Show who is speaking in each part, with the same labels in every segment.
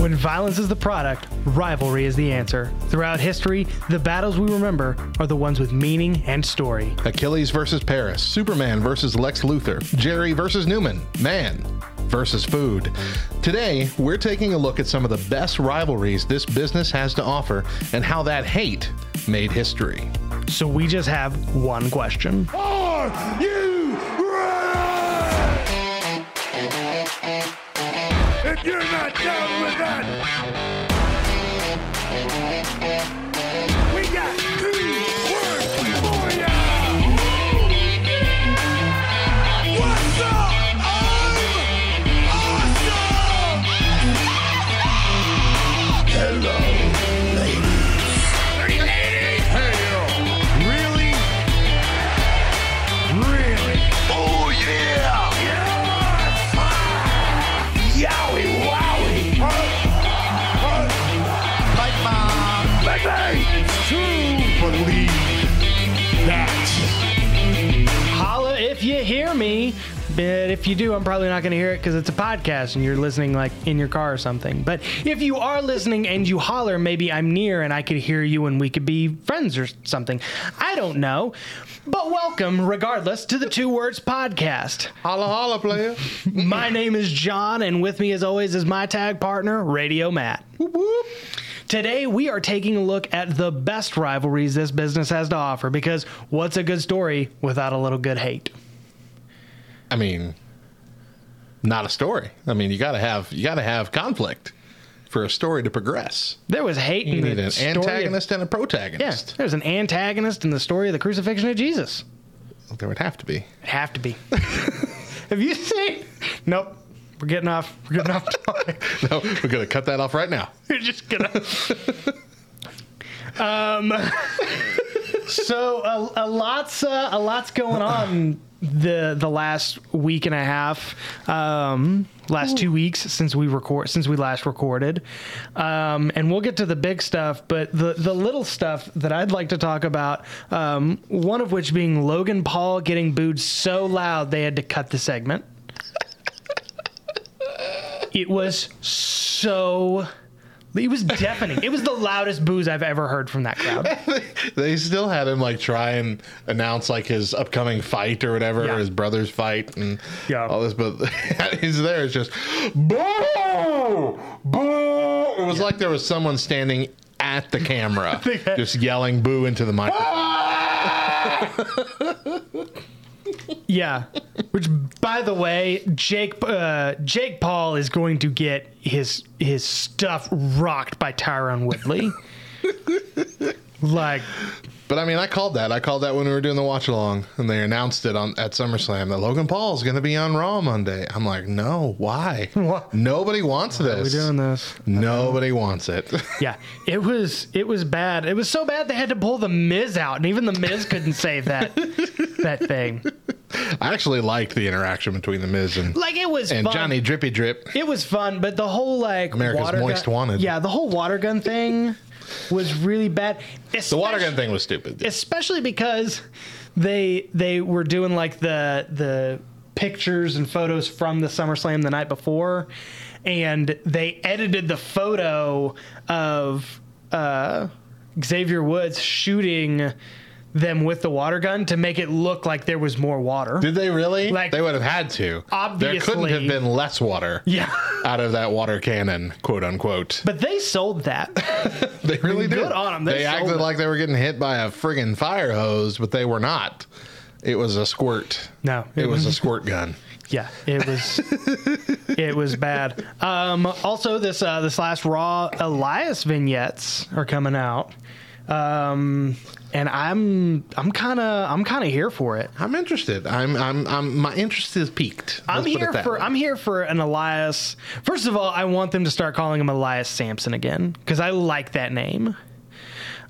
Speaker 1: When violence is the product, rivalry is the answer. Throughout history, the battles we remember are the ones with meaning and story.
Speaker 2: Achilles versus Paris, Superman versus Lex Luthor, Jerry versus Newman, man versus food. Today, we're taking a look at some of the best rivalries this business has to offer and how that hate made history.
Speaker 1: So we just have one question.
Speaker 3: Are you If you're not down with that,
Speaker 1: But if you do, I'm probably not going to hear it because it's a podcast and you're listening like in your car or something. But if you are listening and you holler, maybe I'm near and I could hear you and we could be friends or something. I don't know. But welcome, regardless, to the Two Words Podcast.
Speaker 2: Holla, holla, player.
Speaker 1: My name is John, and with me, as always, is my tag partner, Radio Matt. Today, we are taking a look at the best rivalries this business has to offer because what's a good story without a little good hate?
Speaker 2: I mean, not a story. I mean, you got to have you got to have conflict for a story to progress.
Speaker 1: There was hate
Speaker 2: You
Speaker 1: in
Speaker 2: need
Speaker 1: the
Speaker 2: an
Speaker 1: story of-
Speaker 2: antagonist and a
Speaker 1: yeah,
Speaker 2: protagonist.
Speaker 1: there's an antagonist in the story of the crucifixion of Jesus.
Speaker 2: There would have to be.
Speaker 1: Have to be. Have you seen? Nope. We're getting off. We're getting off topic.
Speaker 2: No, we're gonna cut that off right now.
Speaker 1: You're just gonna. um. So a, a lot's uh, a lot's going on the the last week and a half, um, last two weeks since we record since we last recorded, um, and we'll get to the big stuff. But the the little stuff that I'd like to talk about, um, one of which being Logan Paul getting booed so loud they had to cut the segment. It was so. It was deafening. It was the loudest booze I've ever heard from that crowd.
Speaker 2: they still had him like try and announce like his upcoming fight or whatever,
Speaker 1: Yeah.
Speaker 2: his brother's fight and
Speaker 1: Yeah.
Speaker 2: all this. But he's there. It's just boo, boo. It was like there was someone standing at the camera, just yelling boo into the microphone.
Speaker 1: Yeah. Which, by the way, Jake uh, Jake Paul is going to get his his stuff rocked by Tyron Woodley. like,
Speaker 2: But I mean, I called that. I called that when we were doing the watch along, and they announced it on at SummerSlam that Logan Paul is going to be on Raw Monday. I'm like, no, why?
Speaker 1: What?
Speaker 2: Nobody wants this.
Speaker 1: we're doing this.
Speaker 2: Nobody wants it.
Speaker 1: Yeah, it was it was bad. It was so bad they had to pull the Miz out, and even the Miz couldn't save that that thing.
Speaker 2: I actually liked the interaction between the Miz and
Speaker 1: Like it was
Speaker 2: and
Speaker 1: fun.
Speaker 2: Johnny Drippy Drip.
Speaker 1: It was fun, but the whole like
Speaker 2: America's
Speaker 1: water
Speaker 2: Most
Speaker 1: gun,
Speaker 2: Wanted.
Speaker 1: Yeah, the whole water gun thing was really bad.
Speaker 2: The water gun thing was stupid.
Speaker 1: especially because they they were doing like the the pictures and photos from the SummerSlam the night before, and they edited the photo of uh, Xavier Woods shooting them with the water gun to make it look like there was more water.
Speaker 2: Did they really?
Speaker 1: Like,
Speaker 2: they would have had to. Obviously, there couldn't have been less water.
Speaker 1: Yeah.
Speaker 2: out of that water cannon, quote unquote.
Speaker 1: but they sold that.
Speaker 2: They really did.
Speaker 1: Good on 'em. They
Speaker 2: They, acted
Speaker 1: it.
Speaker 2: like they were getting hit by a friggin' fire hose, but they were not. It was a squirt.
Speaker 1: No,
Speaker 2: It was a squirt gun.
Speaker 1: Yeah, it was it was bad. Um, also, this uh, this last Raw Elias vignettes are coming out, um, and I'm I'm kind of I'm kind of here for it.
Speaker 2: I'm interested. I'm I'm I'm my interest is peaked.
Speaker 1: I'm
Speaker 2: Let's put it
Speaker 1: here for
Speaker 2: way.
Speaker 1: I'm here for an Elias. First of all, I want them to start calling him Elias Samson again because I like that name.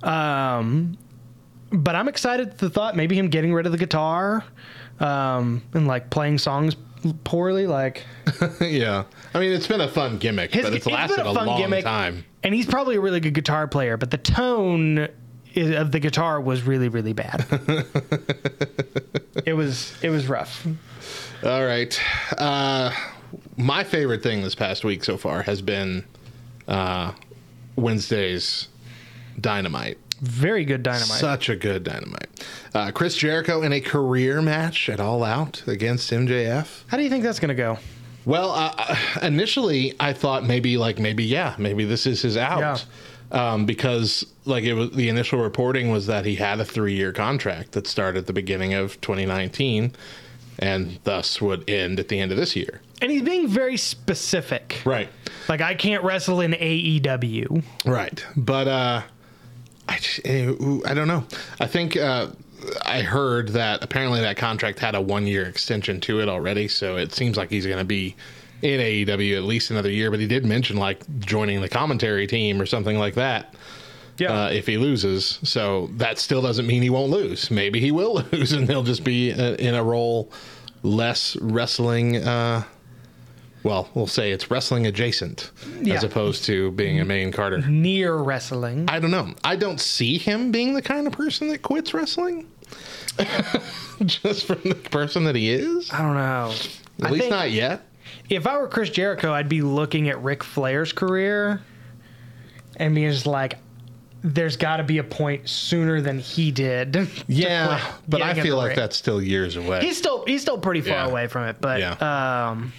Speaker 1: Um, but I'm excited at the thought maybe him getting rid of the guitar, um, and like playing songs poorly, like.
Speaker 2: yeah. I mean, it's been a fun gimmick,
Speaker 1: His-
Speaker 2: but it's
Speaker 1: been
Speaker 2: lasted a,
Speaker 1: fun
Speaker 2: long
Speaker 1: gimmick,
Speaker 2: time.
Speaker 1: And he's probably a really good guitar player, but the tone of the guitar was really, really bad. it was it was rough.
Speaker 2: All right. Uh, my favorite thing this past week so far has been uh, Wednesday's Dynamite.
Speaker 1: Very good dynamite.
Speaker 2: Such a good Dynamite. Uh, Chris Jericho in a career match at All Out against MJF.
Speaker 1: How do you think that's going to go?
Speaker 2: Well, uh, initially I thought maybe like maybe yeah maybe this is his out um, because like it was the initial reporting was that he had a three year contract that started at the beginning of 2019 and thus would end at the end of this year.
Speaker 1: And he's being very specific.
Speaker 2: Right.
Speaker 1: Like I can't wrestle in AEW.
Speaker 2: Right. But uh I just, eh, I don't know. I think uh I heard that apparently that contract had a one year extension to it already, so it seems like he's going to be in AEW at least another year. But he did mention like joining the commentary team or something like that.
Speaker 1: Yeah.
Speaker 2: Uh, if he loses, so that still doesn't mean he won't lose. Maybe he will lose, and he'll just be uh, in a role less wrestling. Uh, well, we'll say it's wrestling adjacent
Speaker 1: Yeah.
Speaker 2: as opposed to being a main Carter.
Speaker 1: Near wrestling.
Speaker 2: I don't know. I don't see him being the kind of person that quits wrestling. Just from the person that he is.
Speaker 1: I don't know.
Speaker 2: At
Speaker 1: I
Speaker 2: least
Speaker 1: think
Speaker 2: not yet.
Speaker 1: If I were Chris Jericho, I'd be looking at Ric Flair's career and being just like, there's got to be a point sooner than he did.
Speaker 2: Yeah, but I feel like
Speaker 1: ring.
Speaker 2: that's still years away.
Speaker 1: He's still he's still pretty far
Speaker 2: Yeah.
Speaker 1: away from it, but
Speaker 2: Yeah.
Speaker 1: um,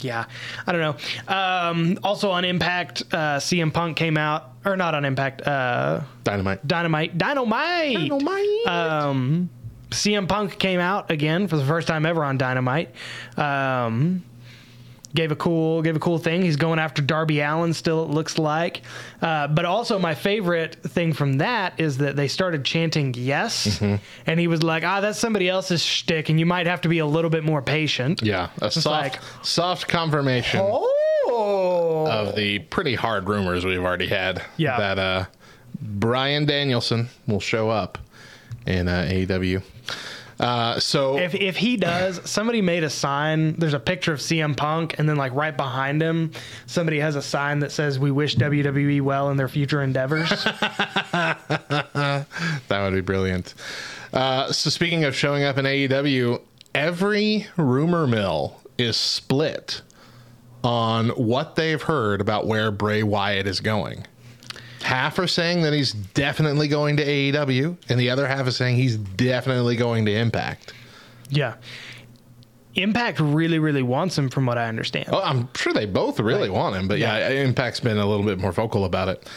Speaker 1: yeah, I don't know. Um, also on Impact, uh, CM Punk came out, or not on Impact, uh,
Speaker 2: Dynamite.
Speaker 1: Dynamite, Dynamite.
Speaker 2: Dynamite.
Speaker 1: Um, CM Punk came out again for the first time ever on Dynamite. Um, gave a cool gave a cool thing. He's going after Darby Allin still. It looks like, uh, but also my favorite thing from that is that they started chanting yes,
Speaker 2: Mm-hmm.
Speaker 1: and he was like, "Ah, that's somebody else's shtick, and you might have to be a little bit more patient."
Speaker 2: yeah, a soft,
Speaker 1: like-
Speaker 2: soft confirmation
Speaker 1: Oh,
Speaker 2: of the pretty hard rumors we've already had.
Speaker 1: Yeah.
Speaker 2: that uh, Bryan Danielson will show up in uh, AEW. Uh, so
Speaker 1: if if he does, somebody made a sign. There's a picture of CM Punk, and then like right behind him, somebody has a sign that says, "We wish WWE well in their future endeavors."
Speaker 2: That would be brilliant. Uh, so speaking of showing up in AEW, every rumor mill is split on what they've heard about where Bray Wyatt is going. Half are saying that he's definitely going to AEW, and the other half is saying he's definitely going to Impact.
Speaker 1: yeah, Impact really, really wants him, from what I understand.
Speaker 2: Oh, I'm sure they both really want him, but yeah. Impact's been a little bit more vocal about it.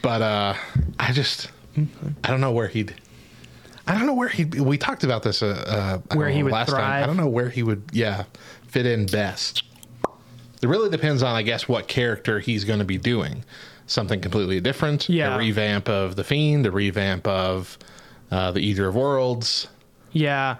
Speaker 2: But uh, I just, I don't know where he'd. I don't know where he. We talked about this. Uh, uh,
Speaker 1: Where he
Speaker 2: know,
Speaker 1: would
Speaker 2: last time.
Speaker 1: thrive.
Speaker 2: I don't know where he would. Yeah, fit in best. It really depends on, I guess, what character he's going to be doing. Something completely different.
Speaker 1: Yeah.
Speaker 2: A revamp of the Fiend. A revamp of uh, the Eater of Worlds.
Speaker 1: Yeah,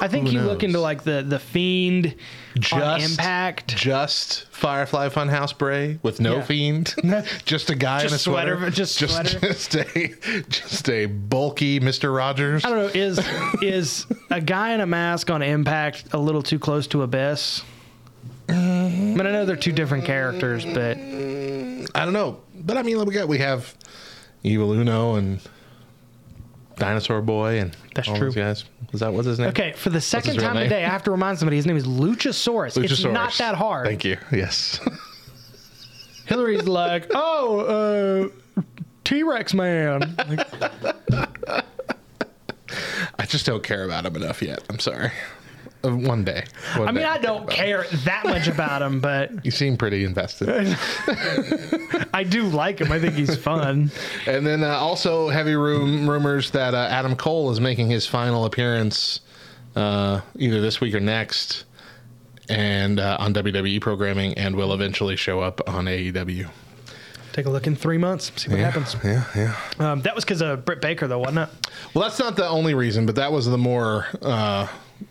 Speaker 1: I think
Speaker 2: Who
Speaker 1: you look into like the the Fiend on
Speaker 2: Just
Speaker 1: Impact.
Speaker 2: Just Firefly Funhouse Bray with no
Speaker 1: Yeah.
Speaker 2: fiend. just a guy
Speaker 1: Just
Speaker 2: in a sweater.
Speaker 1: sweater, just
Speaker 2: just,
Speaker 1: sweater.
Speaker 2: just a just a bulky Mister Rogers.
Speaker 1: I don't know. Is is a guy in a mask on Impact a little too close to Abyss? I mean, I know they're two different characters, but
Speaker 2: I don't know, but I mean, we got we have Evil Uno and Dinosaur Boy and
Speaker 1: That's
Speaker 2: all
Speaker 1: true.
Speaker 2: those guys. Is that what's his name?
Speaker 1: okay. For the second
Speaker 2: real
Speaker 1: time
Speaker 2: name?
Speaker 1: today, I have to remind somebody his name is Luchasaurus. It's
Speaker 2: Luchasaurus.
Speaker 1: not that hard.
Speaker 2: Thank you. Yes.
Speaker 1: Hillary's like, oh, uh, T Rex man. Like,
Speaker 2: I just don't care about him enough yet. I'm sorry. Uh, One day. One
Speaker 1: I mean,
Speaker 2: day
Speaker 1: I don't care that much about him, but.
Speaker 2: You seem pretty invested.
Speaker 1: I do like him. I think he's fun.
Speaker 2: And then uh, also heavy room rumors that uh, Adam Cole is making his final appearance uh, either this week or next, and uh, on WWE programming, and will eventually show up on AEW.
Speaker 1: Take a look in three months, see what happens.
Speaker 2: Yeah, yeah.
Speaker 1: Um, that was because of Britt Baker, though, wasn't it?
Speaker 2: Well, that's not the only reason, but that was the more.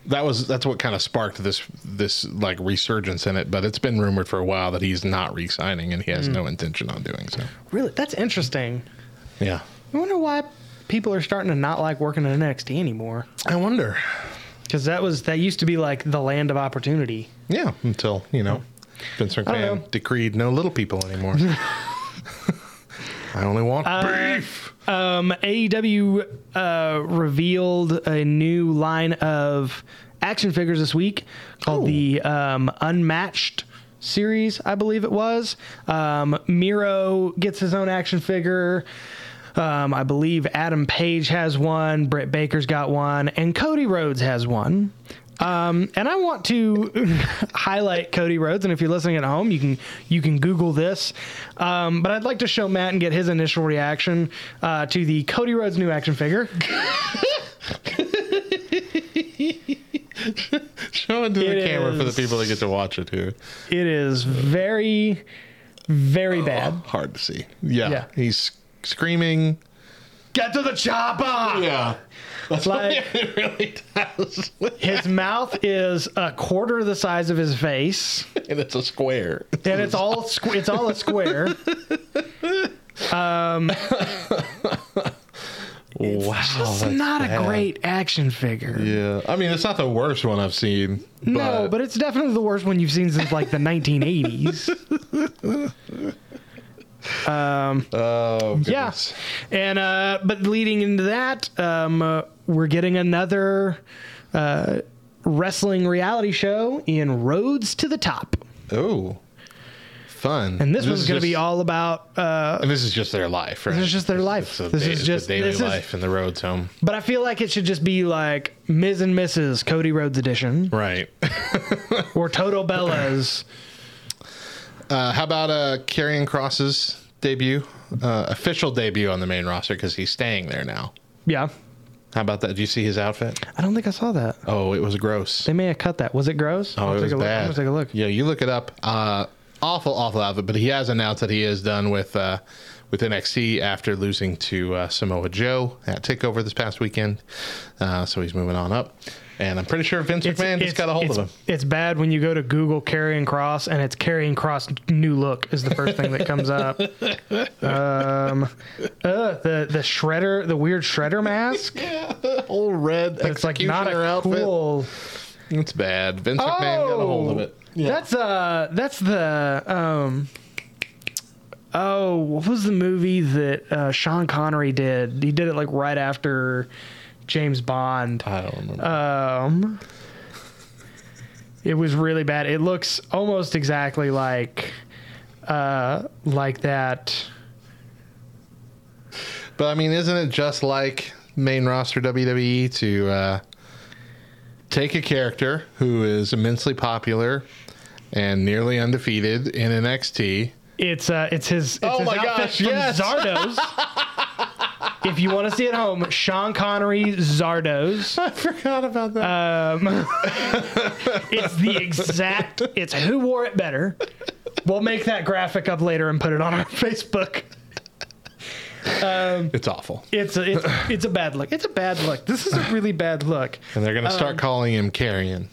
Speaker 2: That was that's what kind of sparked this this like resurgence in it. But it's been rumored for a while that he's not re-signing and he has hmm. no intention on doing so.
Speaker 1: Really, that's interesting.
Speaker 2: Yeah,
Speaker 1: I wonder why people are starting to not like working in NXT anymore.
Speaker 2: I wonder.
Speaker 1: Because that was that used to be like the land of opportunity.
Speaker 2: Yeah, until you know Vince McMahon
Speaker 1: know.
Speaker 2: decreed no little people anymore. I only want beef.
Speaker 1: Um, AEW uh, revealed a new line of action figures this week called
Speaker 2: Oh.
Speaker 1: the um, Unmatched series, I believe it was. Um, Miro gets his own action figure. Um, I believe Adam Page has one, Britt Baker's got one, and Cody Rhodes has one. Um, and I want to highlight Cody Rhodes, and if you're listening at home, you can you can Google this. Um, but I'd like to show Matt and get his initial reaction uh, to the Cody Rhodes new action figure.
Speaker 2: Show it to the
Speaker 1: It
Speaker 2: camera for the people that get to watch it here.
Speaker 1: It is very, very bad.
Speaker 2: Hard to see. Yeah.
Speaker 1: Yeah.
Speaker 2: He's screaming.
Speaker 1: Get to the chopper!
Speaker 2: Yeah. That's
Speaker 1: Like-
Speaker 2: what it really does.
Speaker 1: His mouth is a quarter the size of his face,
Speaker 2: and it's a square.
Speaker 1: and it's all squ- it's all a square.
Speaker 2: Um, wow.
Speaker 1: It's
Speaker 2: that's
Speaker 1: not
Speaker 2: bad.
Speaker 1: a great action figure.
Speaker 2: Yeah. I mean, it's not the worst one I've seen.
Speaker 1: No, but it's definitely the worst one you've seen since like the 1980s.
Speaker 2: Oh,
Speaker 1: Yeah, and uh, but leading into that, um, uh, we're getting another uh, wrestling reality show in Rhodes to the Top,
Speaker 2: Oh. Fun.
Speaker 1: and this, one's
Speaker 2: is
Speaker 1: going to be all about. Uh,
Speaker 2: And this is just their life, right?
Speaker 1: This is just their life.
Speaker 2: A
Speaker 1: This
Speaker 2: day-
Speaker 1: is just-
Speaker 2: the daily
Speaker 1: this is-
Speaker 2: life in the Rhodes home.
Speaker 1: but I feel like it should just be like Ms. and Mrs. Cody Rhodes edition
Speaker 2: Right.
Speaker 1: or Total Bella's.
Speaker 2: Uh, how about uh, Karrion Kross's debut, uh, official debut on the main roster because he's staying there now.
Speaker 1: Yeah,
Speaker 2: How about that? Did you see his outfit?
Speaker 1: I don't think I saw that.
Speaker 2: Oh, it was gross.
Speaker 1: They may have cut that. Was it gross?
Speaker 2: Oh,
Speaker 1: I'll
Speaker 2: it
Speaker 1: take
Speaker 2: was
Speaker 1: a look.
Speaker 2: bad.
Speaker 1: I'm gonna take a look.
Speaker 2: Yeah, you look it up. Uh, awful, awful outfit. But he has announced that he is done with uh, with NXT after losing to uh, Samoa Joe at Takeover this past weekend. Uh, so he's moving on up, and I'm pretty sure Vince McMahon just got a hold
Speaker 1: it's,
Speaker 2: of him.
Speaker 1: It's bad when you go to Google Karrion Kross and it's Karrion Kross new look is the first thing that comes up. Um, uh, the the shredder, the weird shredder mask.
Speaker 2: Yeah, whole red
Speaker 1: It's like not a
Speaker 2: outfit.
Speaker 1: cool.
Speaker 2: It's bad. Vince McMahon got a hold of it.
Speaker 1: That's uh, that's the um. Oh, what was the movie that uh, Sean Connery did? He did it like right after James Bond.
Speaker 2: I don't remember.
Speaker 1: Um, it was really bad. It looks almost exactly like, uh, like that.
Speaker 2: But I mean, isn't it just like main roster WWE to uh, take a character who is immensely popular and nearly undefeated in NXT?
Speaker 1: It's uh, it's his. It's
Speaker 2: Oh
Speaker 1: his
Speaker 2: my
Speaker 1: outfit
Speaker 2: gosh,
Speaker 1: from
Speaker 2: yes.
Speaker 1: Zardoz. if you want to see it home, Sean Connery Zardoz.
Speaker 2: I forgot about that.
Speaker 1: Um, it's the exact. It's who wore it better. We'll make that graphic up later and put it on our Facebook.
Speaker 2: it's awful.
Speaker 1: It's a it's, it's a bad look. It's a bad look. This is a really bad look.
Speaker 2: And they're going to start calling him Carrion.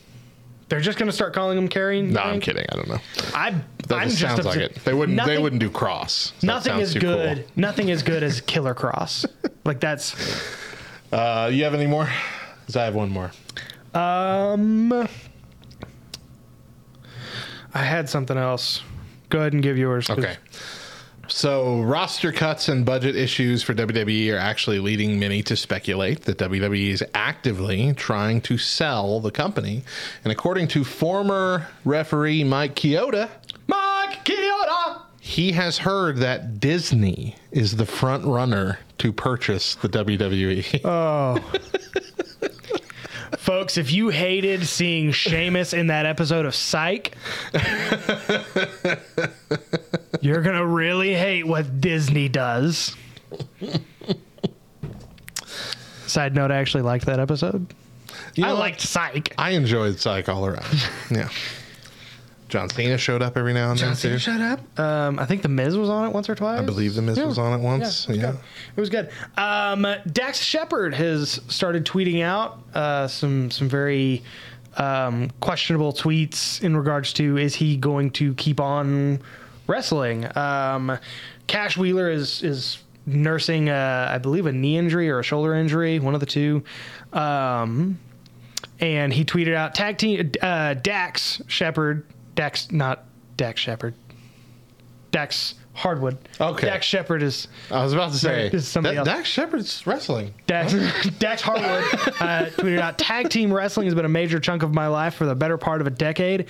Speaker 1: They're just gonna start calling him carrying.
Speaker 2: No, I'm kidding. I don't know.
Speaker 1: I,
Speaker 2: That
Speaker 1: I'm
Speaker 2: just sounds like it. They wouldn't.
Speaker 1: Nothing,
Speaker 2: they wouldn't do cross.
Speaker 1: Nothing is
Speaker 2: too cool.
Speaker 1: good. Nothing is good as Killer Kross. like that's.
Speaker 2: Uh, you have any more? Because I have one more.
Speaker 1: Um. I had something else. Go ahead and give yours.
Speaker 2: Okay. So, roster cuts and budget issues for WWE are actually leading many to speculate that WWE is actively trying to sell the company. And according to former referee Mike Chioda,
Speaker 1: Mike Chioda.
Speaker 2: he has heard that Disney is the front runner to purchase the WWE.
Speaker 1: Oh. Folks, if you hated seeing Sheamus in that episode of Psych, you're gonna really hate what Disney does. Side note, I actually liked that episode.
Speaker 2: You
Speaker 1: I
Speaker 2: know what?
Speaker 1: liked Psych.
Speaker 2: I enjoyed Psych all around. yeah. John Cena showed up every now and then too.
Speaker 1: showed up. Um, I think the Miz was on it once or twice.
Speaker 2: I believe The Miz
Speaker 1: Yeah.
Speaker 2: was on it once.
Speaker 1: Yeah,
Speaker 2: Yeah.
Speaker 1: it was good. It was good. Um, Dax Shepard has started tweeting out uh, some some very um, questionable tweets in regards to is he going to keep on wrestling? Um, Cash Wheeler is is nursing, a, I believe, a knee injury or a shoulder injury, one of the two. Um, and he tweeted out tag team uh, Dax Shepard, Dax not Dax Shepard. Dax Harwood.
Speaker 2: Okay.
Speaker 1: Dax Shepard is
Speaker 2: I was about to say
Speaker 1: this is somebody
Speaker 2: that,
Speaker 1: else.
Speaker 2: Dax Shepard's wrestling.
Speaker 1: Dax, Dax Harwood uh, tweeted out Tag team wrestling has been a major chunk of my life for the better part of a decade.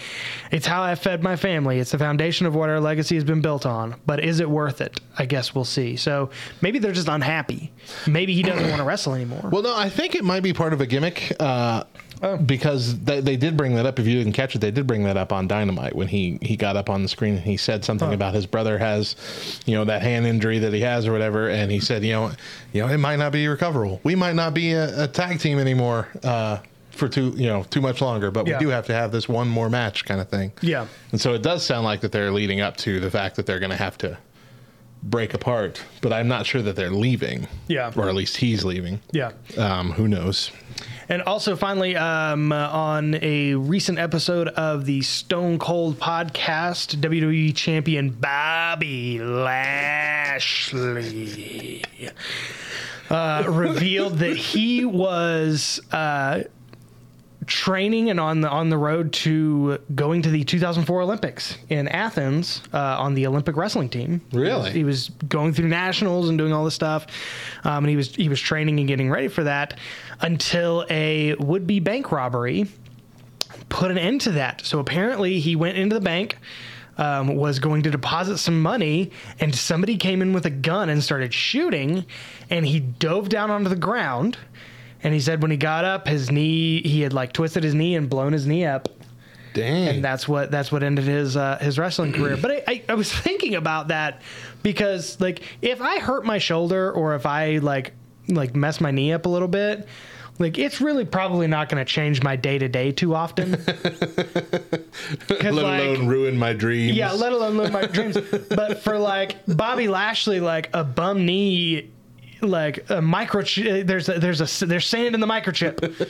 Speaker 1: It's how I fed my family. It's the foundation of what our legacy has been built on. But is it worth it? I guess we'll see. So maybe they're just unhappy. Maybe he doesn't want to wrestle anymore.
Speaker 2: Well, no, I think it might be part of a gimmick. Uh, Because they, they did bring that up. If you didn't catch it, they did bring that up on Dynamite when he, he got up on the screen and he said something about his brother has, you know, that hand injury that he has or whatever. And he said, you know, you know, it might not be recoverable. We might not be a, a tag team anymore uh, for too you know too much longer. But
Speaker 1: Yeah.
Speaker 2: we do have to have this one more match kind of thing.
Speaker 1: Yeah.
Speaker 2: And so it does sound like that they're leading up to the fact that they're going to have to break apart. But I'm not sure that they're leaving.
Speaker 1: Yeah.
Speaker 2: Or at least he's leaving.
Speaker 1: yeah.
Speaker 2: Um, who knows?
Speaker 1: And also, finally, um, uh, on a recent episode of the Stone Cold podcast, WWE Champion Bobby Lashley uh, revealed that he was uh, training and on the on the road to going to the 2004 Olympics in Athens uh, on the Olympic wrestling team.
Speaker 2: Really?
Speaker 1: he was going through nationals and doing all this stuff, um, and he was he was training and getting ready for that until a would be bank robbery put an end to that. So apparently, he went into the bank. Um, was going to deposit some money, and somebody came in with a gun and started shooting, and he dove down onto the ground. And he said when he got up, his knee he had like twisted his knee and blown his knee up,
Speaker 2: Dang.
Speaker 1: and that's what that's what ended his uh, his wrestling career. But I, I, I was thinking about that because like if I hurt my shoulder or if I like like mess my knee up a little bit, like it's really probably not going to change my day to day too often.
Speaker 2: let
Speaker 1: like,
Speaker 2: alone ruin my dreams.
Speaker 1: yeah, let alone ruin my dreams. But for like Bobby Lashley, like a bum knee, like a microchip. There's a, there's a there's sand in the microchip.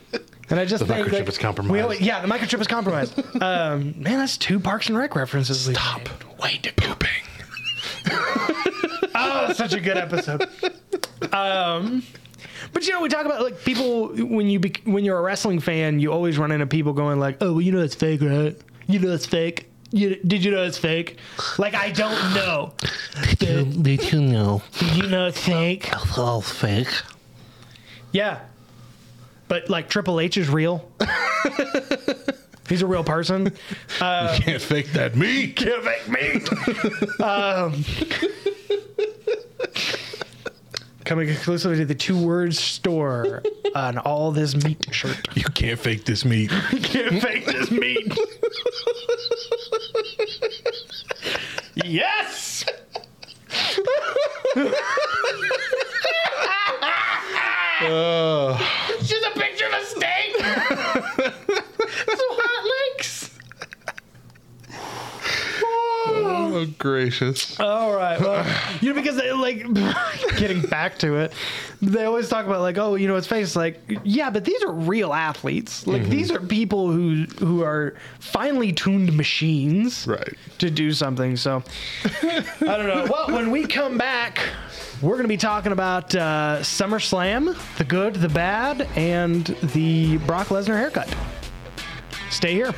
Speaker 1: And I just
Speaker 2: The
Speaker 1: think
Speaker 2: microchip
Speaker 1: like,
Speaker 2: is compromised.
Speaker 1: we yeah, the microchip is compromised. um, man, that's two Parks and Rec references. Stop.
Speaker 2: Wait to pooping.
Speaker 1: Oh, such a good episode. Um, but you know, we talk about like people when you bec when you're a wrestling fan, you always run into people going like, "Oh, well, you know that's fake, right? You know that's fake. You, did you know it's fake? Like I don't know. Did,
Speaker 4: Did you know
Speaker 1: did you know it's fake?
Speaker 4: it's all fake?
Speaker 1: Yeah, but like Triple H is real. He's a real person.
Speaker 2: Um, you can't fake that meat.
Speaker 1: Can't fake meat. um, coming exclusively to the two words store on all this meat shirt.
Speaker 2: You can't fake this meat.
Speaker 1: You can't fake this meat. yes. It's just a picture of a steak. Some hot links.
Speaker 2: Oh, gracious.
Speaker 1: All right. Well, you know, because they like getting back to it, they always talk about like, oh, you know, it's face like, yeah, but these are real athletes. Like these are people who who are finely tuned machines,
Speaker 2: Right.
Speaker 1: to do something. So I don't know. Well, when we come back, we're going to be talking about uh, SummerSlam, the good, the bad, and the Brock Lesnar haircut. Stay here.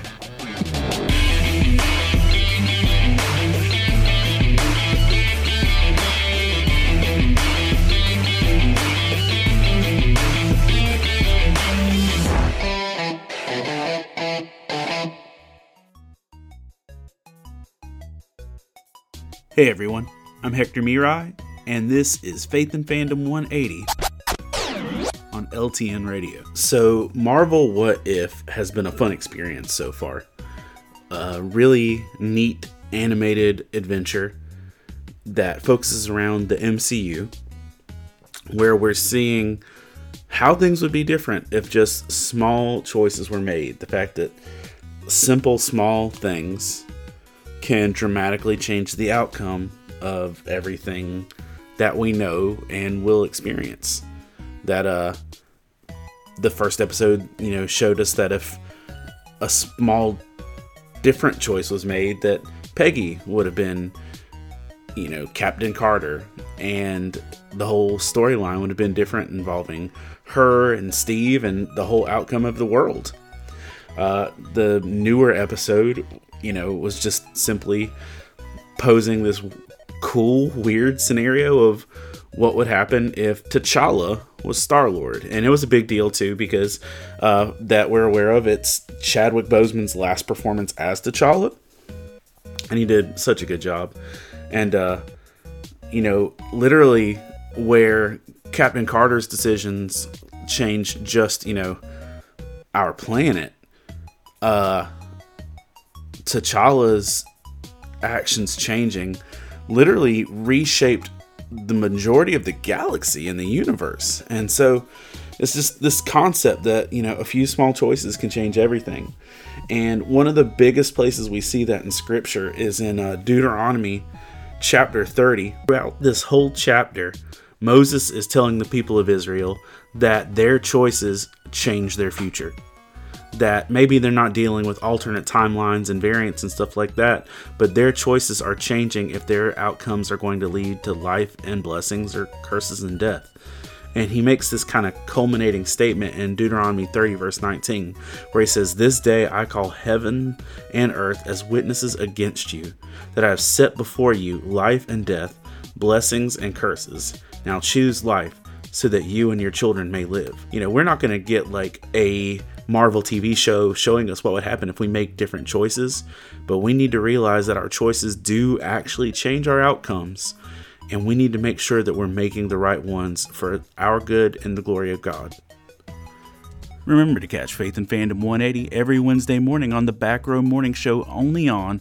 Speaker 5: Hey everyone, I'm Hector Mirai, and this is Faith and Fandom 180 on LTN Radio. So, Marvel What If has been a fun experience so far. A really neat animated adventure that focuses around the MCU, where we're seeing how things would be different if just small choices were made. The fact that simple, small things can dramatically change the outcome of everything that we know and will experience. That uh the first episode, you know, showed us that if a small different choice was made that Peggy would have been you know, Captain Carter and the whole storyline would have been different involving her and Steve and the whole outcome of the world. Uh, the newer episode, you know, was just simply posing this cool, weird scenario of what would happen if T'Challa was Star Lord, and it was a big deal too because uh, that we're aware of. It's Chadwick Boseman's last performance as T'Challa, and he did such a good job. And uh, you know, literally, where Captain Carter's decisions changed just you know our planet, uh, T'Challa's actions changing literally reshaped the majority of the galaxy and the universe. And so it's just this concept that, you know, a few small choices can change everything. And one of the biggest places we see that in scripture is in uh, Deuteronomy chapter 30. Throughout this whole chapter, Moses is telling the people of Israel that their choices change their future that maybe they're not dealing with alternate timelines and variants and stuff like that, but their choices are changing if their outcomes are going to lead to life and blessings or curses and death. And he makes this kind of culminating statement in Deuteronomy 30, verse 19, where he says, This day I call heaven and earth as witnesses against you, that I have set before you life and death, blessings and curses. Now choose life so that you and your children may live. You know, we're not going to get like a Marvel TV show showing us what would happen if we make different choices, but we need to realize that our choices do actually change our outcomes, and we need to make sure that we're making the right ones for our good and the glory of God. Remember to catch Faith and Fandom 180 every Wednesday morning on the Back Row Morning Show only on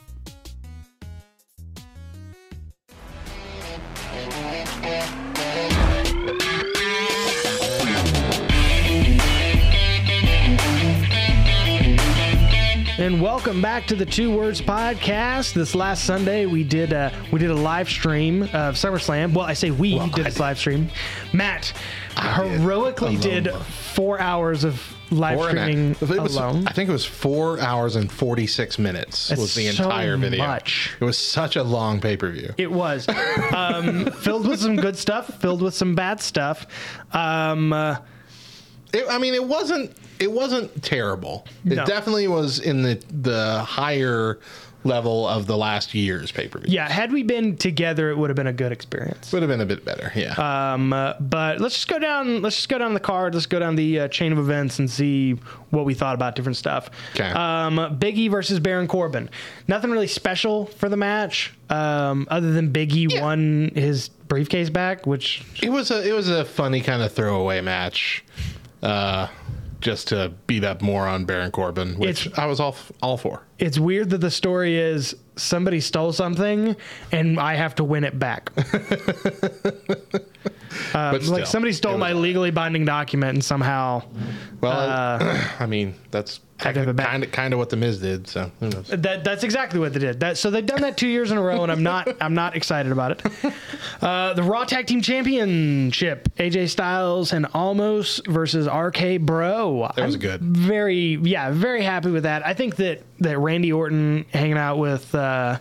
Speaker 1: And welcome back to the Two Words Podcast. This last Sunday we did a we did a live stream of SummerSlam. Well, I say we
Speaker 2: Well,
Speaker 1: did
Speaker 2: I
Speaker 1: this live stream. Matt
Speaker 2: did
Speaker 1: heroically
Speaker 2: alone.
Speaker 1: did four hours of live
Speaker 2: Four
Speaker 1: streaming
Speaker 2: it was-
Speaker 1: alone.
Speaker 2: I think it was four hours and 46 minutes
Speaker 1: That's
Speaker 2: was the
Speaker 1: so
Speaker 2: entire video.
Speaker 1: much.
Speaker 2: It was such a long pay per view.
Speaker 1: It was um, filled with some good stuff, filled with some bad stuff. Um, uh,
Speaker 2: It, I mean, it wasn't. It wasn't terrible. It definitely was in the the higher level of the last year's pay per view.
Speaker 1: yeah, had we been together, it would have been a good experience.
Speaker 2: would have been a bit better. Yeah.
Speaker 1: Um, uh, but let's just go down. Let's just go down the card. Let's go down the uh, chain of events and see what we thought about different stuff.
Speaker 2: 'Kay.
Speaker 1: Um, Biggie versus Baron Corbin. Nothing really special for the match, um, other than Biggie won his briefcase back, which
Speaker 2: it was a it was a funny kind of throwaway match, uh, just to beat up more on Baron Corbin, which
Speaker 1: It's-
Speaker 2: I was all all for.
Speaker 1: It's weird that the story is somebody stole something and I have to win it back.
Speaker 2: but
Speaker 1: like somebody stole my legally binding document and somehow
Speaker 2: Well,
Speaker 1: uh,
Speaker 2: I mean that's
Speaker 1: Had to have it back.
Speaker 2: kind of kind of what the Miz did. So who knows?
Speaker 1: That that's exactly what they did. That so they've done that two years in a row, and I'm not I'm not excited about it. Uh, the Raw Tag Team Championship: AJ Styles and Omos versus RK Bro.
Speaker 2: That was
Speaker 1: I'm
Speaker 2: good.
Speaker 1: Very yeah, very happy with that. I think that that Randy Orton hanging out with uh,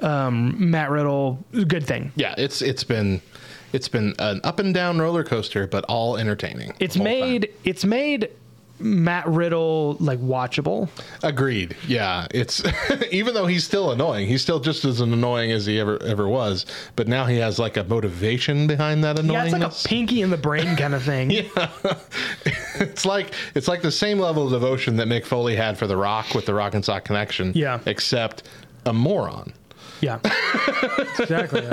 Speaker 1: um, Matt Riddle, good thing.
Speaker 2: Yeah, it's it's been it's been an up and down roller coaster, but all entertaining.
Speaker 1: It's made
Speaker 2: time.
Speaker 1: it's made Matt Riddle like watchable.
Speaker 2: agreed. Yeah, it's even though he's still annoying, he's still just as annoying as he ever ever was. But now he has like a motivation behind that annoying.
Speaker 1: Yeah, it's like a pinky in the brain kind of thing.
Speaker 2: yeah, it's like it's like the same level of devotion that Mick Foley had for The Rock with the Rock and Sock Connection.
Speaker 1: Yeah.
Speaker 2: except a moron,
Speaker 1: Yeah, exactly.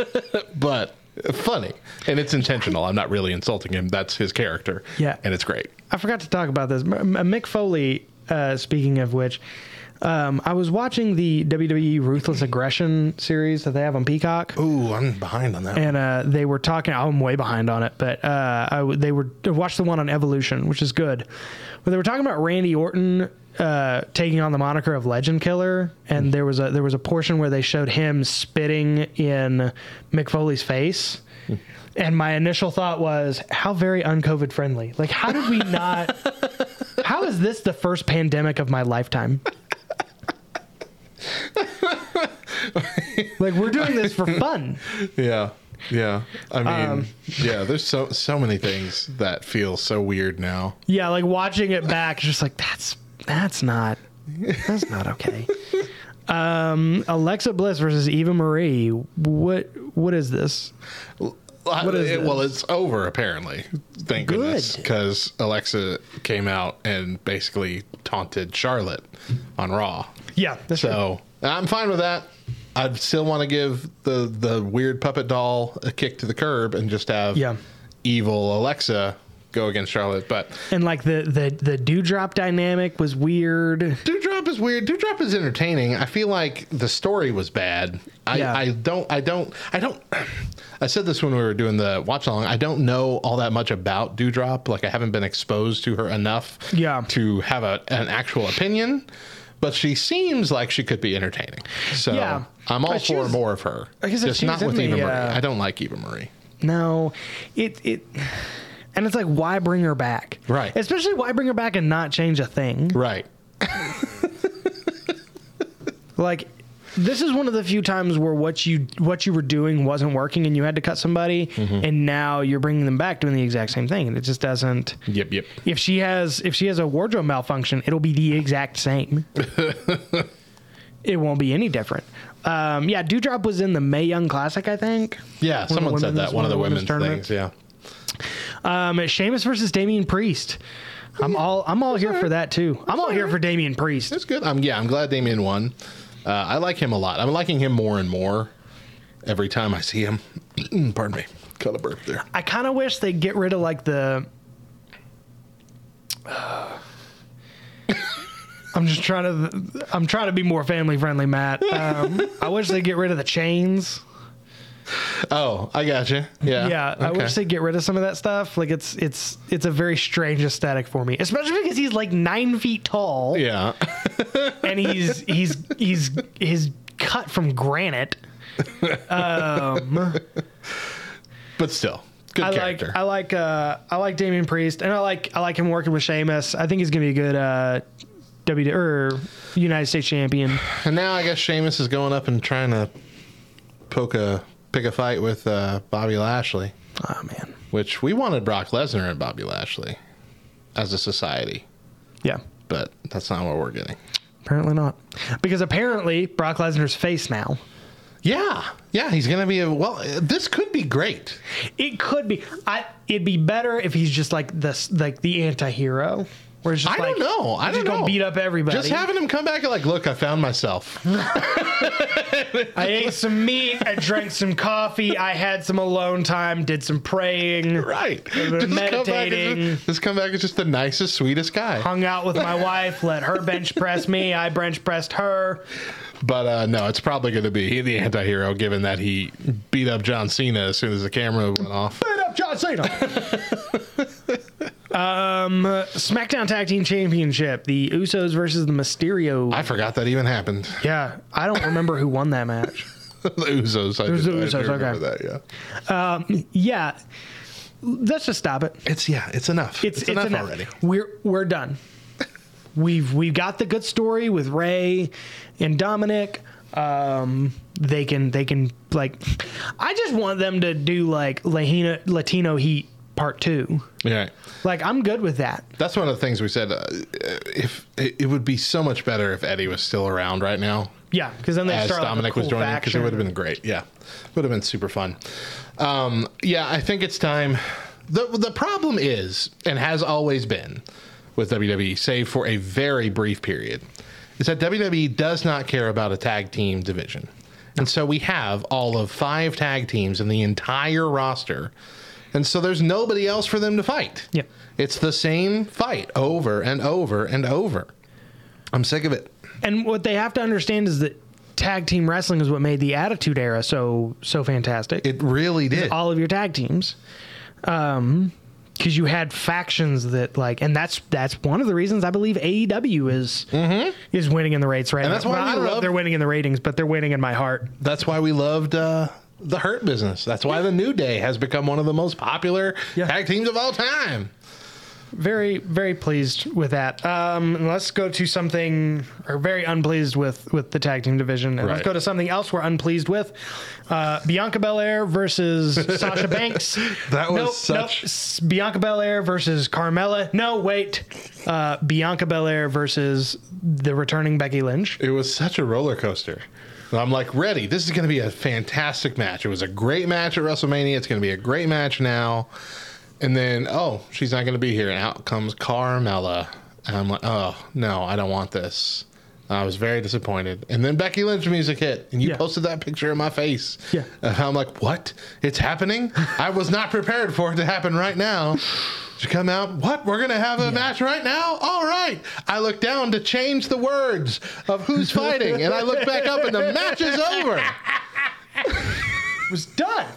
Speaker 2: but funny, and it's intentional. I'm not really insulting him. That's his character.
Speaker 1: Yeah.
Speaker 2: and it's great.
Speaker 1: I forgot to talk about this. Mick Foley, uh, speaking of which, um, I was watching the WWE Ruthless Aggression series that they have on Peacock.
Speaker 2: Ooh, I'm behind on that.
Speaker 1: And uh, they were talking. I'm way behind on it, but uh, I they were I watched the one on Evolution, which is good. But they were talking about Randy Orton uh, taking on the moniker of Legend Killer, and there was a there was a portion where they showed him spitting in Mick Foley's face. And my initial thought was, how very un-COVID friendly. Like, how did we not? how is this the first pandemic of my lifetime? like we're doing this for fun.
Speaker 2: Yeah. Yeah. I mean,
Speaker 1: Um,
Speaker 2: yeah, there's so so many things that feel so weird now.
Speaker 1: Yeah, like watching it back, just like that's that's not that's not okay. Um, Alexa Bliss versus Eva Marie. What what is this?
Speaker 2: What
Speaker 1: is
Speaker 2: it,
Speaker 1: this?
Speaker 2: well, it's over apparently. Thank
Speaker 1: Good.
Speaker 2: goodness, because Alexa came out and basically taunted Charlotte on Raw.
Speaker 1: Yeah, that's true.
Speaker 2: So I'm fine with that. I'd still want to give the the weird puppet doll a kick to the curb and just have
Speaker 1: Yeah.
Speaker 2: evil Alexa go against Charlotte. But
Speaker 1: And like the the the doudrop dynamic was weird.
Speaker 2: Doudrop is weird. Doudrop is entertaining. I feel like the story was bad. I,
Speaker 1: Yeah.
Speaker 2: I don't. I don't. I don't. I said this when we were doing the watch along. I don't know all that much about Doudrop. Like I haven't been exposed to her enough.
Speaker 1: Yeah.
Speaker 2: To have a, an actual opinion, but she seems like she could be entertaining. So
Speaker 1: Yeah.
Speaker 2: I'm all for
Speaker 1: was-
Speaker 2: more of her. Just not with Eva
Speaker 1: the,
Speaker 2: Marie.
Speaker 1: uh,
Speaker 2: I don't like Eva Marie.
Speaker 1: No, it it, and it's like why bring her back?
Speaker 2: Right.
Speaker 1: Especially why bring her back and not change a thing?
Speaker 2: Right.
Speaker 1: Like this is one of the few times where what you what you were doing wasn't working and you had to cut somebody,
Speaker 2: Mm-hmm.
Speaker 1: and now you're bringing them back doing the exact same thing, and it just doesn't.
Speaker 2: Yep. Yep.
Speaker 1: If she has if she has a wardrobe malfunction, it'll be the exact same. it won't be any different. Um, yeah, Doudrop was in the Mae Young Classic, I think.
Speaker 2: Yeah. Someone said
Speaker 1: women's-
Speaker 2: that. One of the women's,
Speaker 1: tournaments.
Speaker 2: things. Yeah.
Speaker 1: Um, Sheamus versus Damian Priest. I'm all I'm all here for that too. I'm all here for Damian Priest.
Speaker 2: That's good. I'm yeah. I'm glad Damian won. Uh, I like him a lot. I'm liking him more and more every time I see him. Pardon me. Cut a burp there.
Speaker 1: I kind of wish they get rid of like the. I'm just trying to. I'm trying to be more family friendly, Matt. Um, I wish they get rid of the chains.
Speaker 2: Oh, I got you. Yeah.
Speaker 1: Yeah, I wish they get rid of some of that stuff. Like it's it's it's a very strange aesthetic for me, especially because he's like nine feet tall
Speaker 2: Yeah.
Speaker 1: and he's he's he's he's cut from granite. Um,
Speaker 2: but still, good
Speaker 1: I
Speaker 2: character.
Speaker 1: like I like uh I like Damian Priest and I like I like him working with Sheamus. I think he's gonna be a good uh W or United States champion.
Speaker 2: and now I guess Sheamus is going up and trying to poke a pick a fight with uh, Bobby Lashley,
Speaker 1: Oh man.
Speaker 2: which we wanted Brock Lesnar and Bobby Lashley as a society,
Speaker 1: Yeah.
Speaker 2: but that's not what we're getting.
Speaker 1: Apparently not. Because apparently Brock Lesnar's face now.
Speaker 2: Yeah, yeah, he's gonna be a well. This could be great.
Speaker 1: It could be I it'd be better if he's just like this like the anti hero. Where it's just
Speaker 2: I
Speaker 1: like
Speaker 2: don't know. I don't
Speaker 1: just gonna
Speaker 2: know.
Speaker 1: beat up everybody.
Speaker 2: Just having him come back and like, look, I found myself.
Speaker 1: I ate some meat, I drank some coffee, I had some alone time, did some praying.
Speaker 2: right. Just come,
Speaker 1: meditating.
Speaker 2: as, just come back as just the nicest, sweetest guy.
Speaker 1: hung out with my wife, let her bench press me, I bench pressed her.
Speaker 2: But uh, no, it's probably going to be the anti-hero, given that he beat up John Cena as soon as the camera went off.
Speaker 1: Beat up John Cena. um, SmackDown Tag Team Championship: The Usos versus the Mysterio.
Speaker 2: I forgot that even happened.
Speaker 1: yeah, I don't remember who won that match.
Speaker 2: the Usos. I,
Speaker 1: was
Speaker 2: did,
Speaker 1: the
Speaker 2: I do
Speaker 1: Usos,
Speaker 2: remember
Speaker 1: okay.
Speaker 2: that. Yeah.
Speaker 1: Yeah, let's just stop it.
Speaker 2: It's yeah. It's enough.
Speaker 1: It's, it's, enough,
Speaker 2: already.
Speaker 1: We're we're done. We've we've got the good story with Ray and Dominic. Um, they can they can like. I just want them to do like Latino Latino Heat Part Two.
Speaker 2: Yeah.
Speaker 1: Like I'm good with that.
Speaker 2: That's one of the things we said. Uh, if it, it would be so much better if Eddie was still around right now.
Speaker 1: Yeah, because then they
Speaker 2: as
Speaker 1: start like, a
Speaker 2: Dominic was joining because it would have been great. Yeah, would have been super fun. Um, yeah, I think it's time. the The problem is, and has always been, with WWE, save for a very brief period, is that WWE does not care about a tag team division, and so we have all of five tag teams in the entire roster, and so there's nobody else for them to fight.
Speaker 1: Yep.
Speaker 2: It's the same fight over and over and over. I'm sick of it.
Speaker 1: And what they have to understand is that tag team wrestling is what made the Attitude Era so so fantastic.
Speaker 2: It really did.
Speaker 1: all of your tag teams um because you had factions that like and that's that's one of the reasons i believe aew is is winning in the rates right
Speaker 2: Mm-hmm. And
Speaker 1: now
Speaker 2: that's why
Speaker 1: Well,
Speaker 2: we
Speaker 1: i don't know if
Speaker 2: love-
Speaker 1: they're winning in the ratings but they're winning in my heart
Speaker 2: That's why we loved uh, the Hurt Business. That's why the New Day has become one of the most popular
Speaker 1: Yeah.
Speaker 2: tag teams of all time.
Speaker 1: very very pleased with that. Um, let's go to something, or very unpleased with with the tag team division, and let's go to something else we're unpleased with. Uh, Bianca Belair versus Sasha Banks.
Speaker 2: That was
Speaker 1: Nope,
Speaker 2: such-
Speaker 1: nope. Bianca Belair versus Carmella. No, wait. Uh, Bianca Belair versus the returning Becky Lynch.
Speaker 2: It was such a roller coaster. I'm like, ready. This is going to be a fantastic match. It was a great match at WrestleMania. It's going to be a great match now. And then, oh, she's not going to be here. And out comes Carmella. And I'm like, oh, no, I don't want this. I was very disappointed. And then Becky Lynch music hit, and you
Speaker 1: Yeah.
Speaker 2: posted that picture of my face.
Speaker 1: Yeah.
Speaker 2: And I'm like, what? It's happening? I was not prepared for it to happen right now. To come out, what? We're going to have a match right now? All right. I look down to change the words of who's fighting, and I look back up, and the match is over.
Speaker 1: It was done.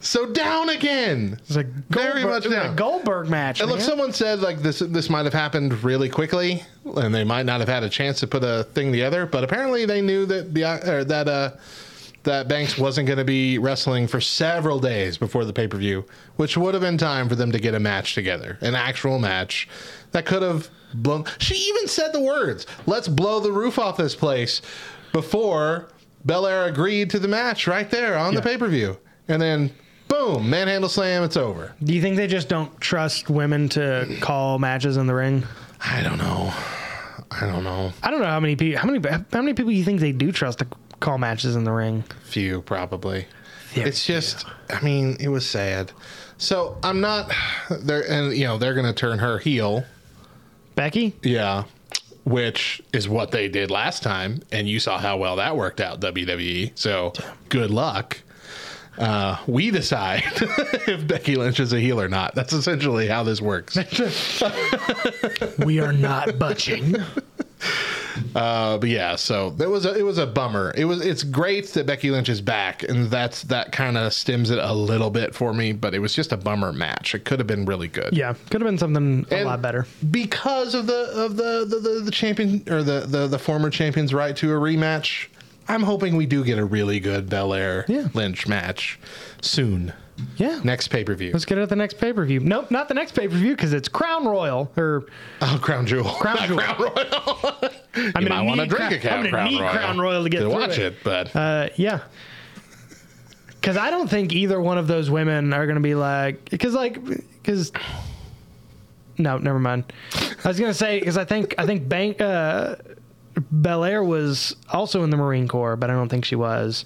Speaker 2: So down again.
Speaker 1: It's was a
Speaker 2: Very
Speaker 1: Goldberg,
Speaker 2: much
Speaker 1: it was a
Speaker 2: down.
Speaker 1: Goldberg match.
Speaker 2: And look,
Speaker 1: man.
Speaker 2: someone said like this this might have happened really quickly, and they might not have had a chance to put a thing together. But apparently, they knew that Bia- or that uh, that Banks wasn't going to be wrestling for several days before the pay per view, which would have been time for them to get a match together, an actual match that could have blown. She even said the words, "Let's blow the roof off this place," before Belair agreed to the match right there on the pay per view, and then. Boom! Manhandle slam. It's over.
Speaker 1: Do you think they just don't trust women to call matches in the ring?
Speaker 2: I don't know. I don't know.
Speaker 1: I don't know how many people. How many? How many people you think they do trust to call matches in the ring?
Speaker 2: Few, probably.
Speaker 1: Yeah,
Speaker 2: it's just, I mean, it was sad. So I'm not there, and you know they're gonna turn her heel.
Speaker 1: Becky.
Speaker 2: Yeah, which is what they did last time, and you saw how well that worked out, WWE. So good luck. Uh, we decide if Becky Lynch is a heel or not. That's essentially how this works.
Speaker 1: we are not butching.
Speaker 2: Uh, but yeah, so it was a, it was a bummer. It was it's great that Becky Lynch is back, and that's that kind of stems it a little bit for me. But it was just a bummer match. It could have been really good.
Speaker 1: Yeah, could have been something a
Speaker 2: And
Speaker 1: lot better.
Speaker 2: because of the of the the, the, the champion or the, the the former champion's right to a rematch. I'm hoping we do get a really good Belair
Speaker 1: Yeah.
Speaker 2: Lynch match soon.
Speaker 1: Yeah.
Speaker 2: Next pay per view.
Speaker 1: Let's get it at the next pay per view. Nope, not the next pay per view because it's Crown Royal. Or
Speaker 2: Oh, Crown Jewel.
Speaker 1: Crown Jewel.
Speaker 2: Crown Royal.
Speaker 1: I'm
Speaker 2: you might want to drink
Speaker 1: Crown-
Speaker 2: a Crown,
Speaker 1: I'm
Speaker 2: Crown
Speaker 1: need
Speaker 2: Royal
Speaker 1: Crown Royal to get through
Speaker 2: watch
Speaker 1: it.
Speaker 2: it. But
Speaker 1: uh, yeah. Because I don't think either one of those women are going to be like, because like, because no, never mind. I was going to say because I think I think Bank uh, Belair was also in the Marine Corps, but I don't think she was.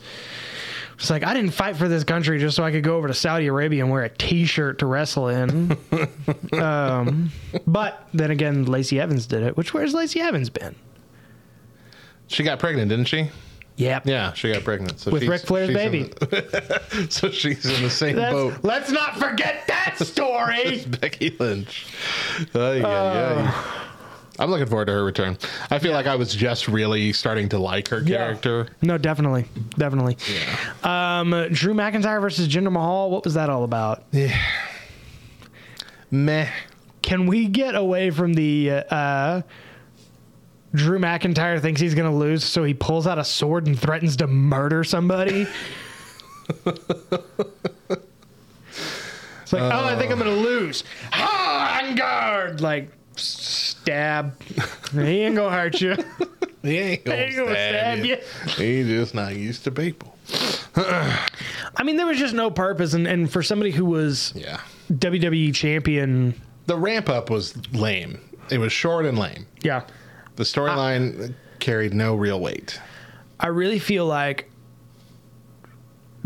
Speaker 1: It's like I didn't fight for this country just so I could go over to Saudi Arabia and wear a T-shirt to wrestle in. um, but then again, Lacey Evans did it. Which where's Lacey Evans been?
Speaker 2: she got pregnant, didn't she?
Speaker 1: Yep.
Speaker 2: Yeah, she got pregnant. So
Speaker 1: With
Speaker 2: she's-
Speaker 1: Ric Flair's baby.
Speaker 2: the- so she's in the same
Speaker 1: That's-
Speaker 2: boat.
Speaker 1: let's not forget that story.
Speaker 2: Becky Lynch. Ay, ay, ay. I'm looking forward to her return. I feel like I was just really starting to like her character. Yeah.
Speaker 1: No, definitely, definitely. Um, Drew McIntyre versus Jinder Mahal. What was that all about?
Speaker 2: Meh.
Speaker 1: Can we get away from the uh, Drew McIntyre thinks he's going to lose, so he pulls out a sword and threatens to murder somebody? it's like, oh, I think I'm going to lose. Ah, on guard! Like, stab. he ain't to hurt you.
Speaker 2: He ain't gonna,
Speaker 1: ain't gonna
Speaker 2: stab,
Speaker 1: stab
Speaker 2: you.
Speaker 1: you.
Speaker 2: He's just not used to people.
Speaker 1: I mean, there was just no purpose, and, and for somebody who was
Speaker 2: Yeah.
Speaker 1: WWE champion,
Speaker 2: The ramp up was lame. It was short and lame.
Speaker 1: yeah,
Speaker 2: The storyline carried no real weight.
Speaker 1: I really feel like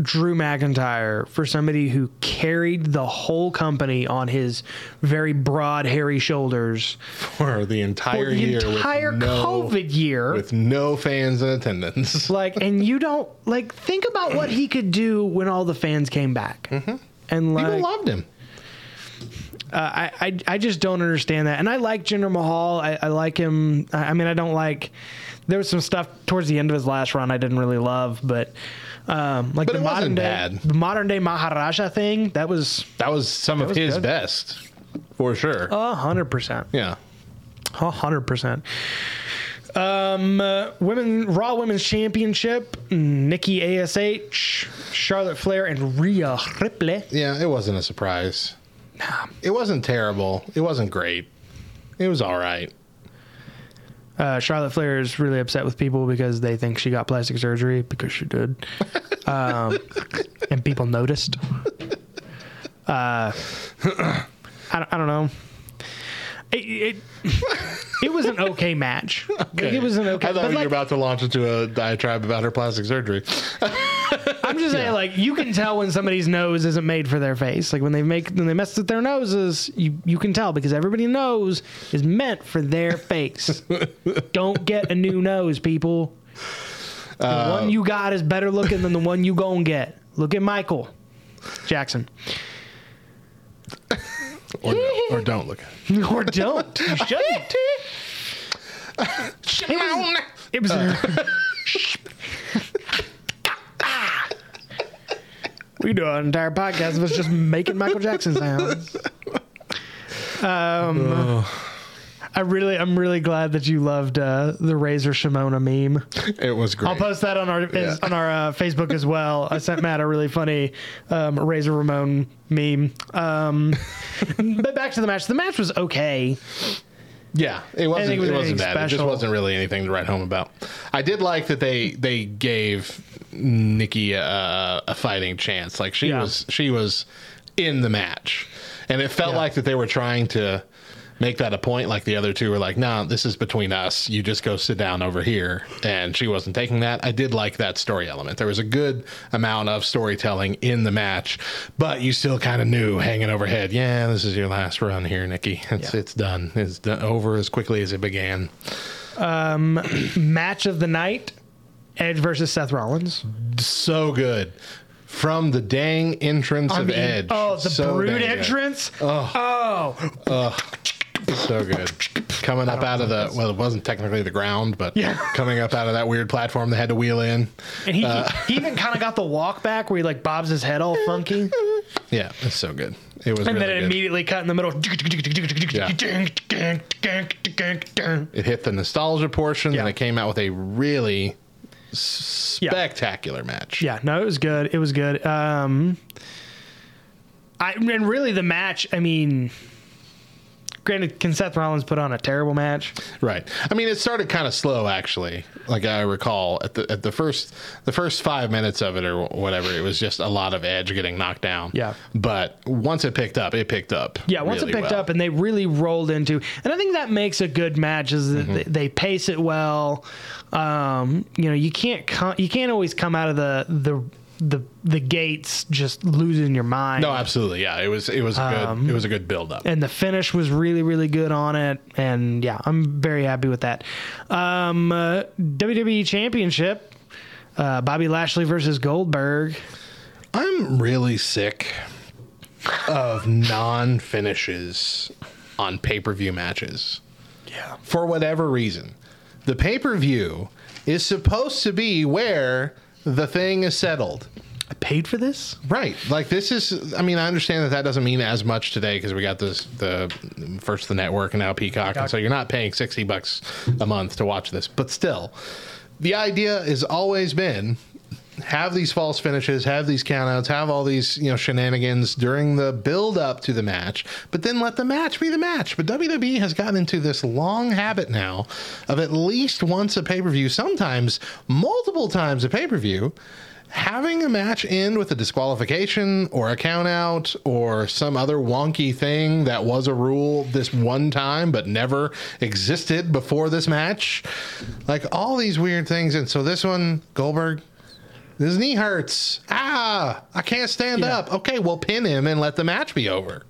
Speaker 1: Drew McIntyre, for somebody who carried the whole company on his very broad, hairy shoulders
Speaker 2: For the entire
Speaker 1: for the
Speaker 2: year
Speaker 1: entire
Speaker 2: with no,
Speaker 1: COVID year,
Speaker 2: with no fans in attendance.
Speaker 1: like, and you don't like think about what he could do when all the fans came back, and
Speaker 2: People
Speaker 1: like,
Speaker 2: loved him.
Speaker 1: uh, I, I I just don't understand that. And I like Jinder Mahal. I, I like him. I I mean, I don't like. There was some stuff towards the end of his last run I didn't really love, but um, like
Speaker 2: But
Speaker 1: the
Speaker 2: it wasn't
Speaker 1: modern day,
Speaker 2: bad.
Speaker 1: the modern day Maharaja thing, that was
Speaker 2: That was some of
Speaker 1: was
Speaker 2: his
Speaker 1: good.
Speaker 2: best, for sure.
Speaker 1: a hundred percent,
Speaker 2: yeah.
Speaker 1: a hundred percent. Um, uh, women Raw Women's Championship: Nikki Ash, Charlotte Flair, and Rhea Ripley.
Speaker 2: Yeah, it wasn't a surprise. It wasn't terrible. It wasn't great. It was all right.
Speaker 1: Uh, Charlotte Flair is really upset with people because they think she got plastic surgery because she did, um, and people noticed. Uh, I, don't- I don't know. It, it, it was an okay match. Like, it was an okay.
Speaker 2: I thought you
Speaker 1: like,
Speaker 2: were about to launch into a diatribe about her plastic surgery.
Speaker 1: I'm just saying, like you can tell when somebody's nose isn't made for their face. Like when they make when they mess with their noses, you you can tell because everybody nose is meant for their face. Don't get a new nose, people. The
Speaker 2: Uh,
Speaker 1: one you got is better looking than the one you gon' get. Look at Michael Jackson,
Speaker 2: Or, or don't look at it.
Speaker 1: or don't. You shouldn't. It was. we do an entire podcast of us just making Michael Jackson sounds. Um, I really, I'm really glad that you loved uh, the Razor Shimona meme.
Speaker 2: It was great.
Speaker 1: I'll post that on our is- on our uh, Facebook as well. I sent Matt a really funny um, Razor Ramon meme. Um, but back to the match. The match was okay.
Speaker 2: Yeah, it wasn't.
Speaker 1: it was
Speaker 2: it wasn't bad. It just wasn't really anything to write home about. I did like that they they gave Nikki a, a fighting chance. Like she
Speaker 1: Yeah.
Speaker 2: was she was in the match, and it felt
Speaker 1: Yeah.
Speaker 2: like that they were trying to make that a point. Like the other two were like, "No, this is between us. You just go sit down over here." And she wasn't taking that. I did like that story element. There was a good amount of storytelling in the match, but you still kind of knew hanging overhead. Yeah, this is your last run here, Nikki. It's
Speaker 1: Yeah.
Speaker 2: it's done. It's done, over as quickly as it began.
Speaker 1: Um, match of the night: Edge versus Seth Rollins.
Speaker 2: So good. From the dang entrance
Speaker 1: I
Speaker 2: of Edge.
Speaker 1: Oh, the
Speaker 2: So
Speaker 1: brood
Speaker 2: dang good.
Speaker 1: entrance. Oh,
Speaker 2: So good. Coming up out of the well, it wasn't technically the ground, but
Speaker 1: Yeah.
Speaker 2: coming up out of that weird platform they had to wheel in.
Speaker 1: and he he even kind of got the walk back where he like bobs his head all funky,
Speaker 2: Yeah, it's so good. It was
Speaker 1: and
Speaker 2: really
Speaker 1: then it
Speaker 2: good.
Speaker 1: immediately cut in the middle.
Speaker 2: it hit the nostalgia portion,
Speaker 1: Yeah.
Speaker 2: and it came out with a really spectacular match.
Speaker 1: Yeah, no, it was good. It was good. Um, I and really the match. I mean, granted, can Seth Rollins put on a terrible match?
Speaker 2: Right. I mean, it started kind of slow, actually. Like I recall at the at the first the first five minutes of it or whatever, it was just a lot of Edge getting knocked down.
Speaker 1: Yeah.
Speaker 2: But once it picked up, it picked up.
Speaker 1: Yeah, once
Speaker 2: really
Speaker 1: it picked
Speaker 2: well.
Speaker 1: up and they really rolled into, and I think that makes a good match is that
Speaker 2: Mm-hmm.
Speaker 1: they, pace it well. Um, you know, you can't come, you can't always come out of the the the the gates just losing your mind.
Speaker 2: No, absolutely. Yeah, it was it was a good
Speaker 1: Um,
Speaker 2: it was a good build up.
Speaker 1: and the finish was really really good on it and yeah i'm very happy with that um uh, wwe championship uh, bobby lashley versus goldberg
Speaker 2: I'm really sick of non finishes on pay per view matches.
Speaker 1: yeah
Speaker 2: For whatever reason, the pay per view is supposed to be where the thing is settled.
Speaker 1: i paid for this
Speaker 2: Right. Like this is I mean, I understand that that doesn't mean as much today because we got this the first the network and now Peacock, and so you're not paying 60 bucks a month to watch this. But still, the idea has always been have these false finishes, have these countouts, have all these, you know, shenanigans during the build up to the match, but then let the match be the match. But WWE has gotten into this long habit now of at least once a pay-per-view, sometimes multiple times a pay-per-view, having a match end with a disqualification or a count out or some other wonky thing that was a rule this one time but never existed before this match. Like all these weird things. And so this one, Goldberg, his knee hurts. Ah, I can't stand
Speaker 1: Yeah.
Speaker 2: up. Okay, well, pin him and let the match be over.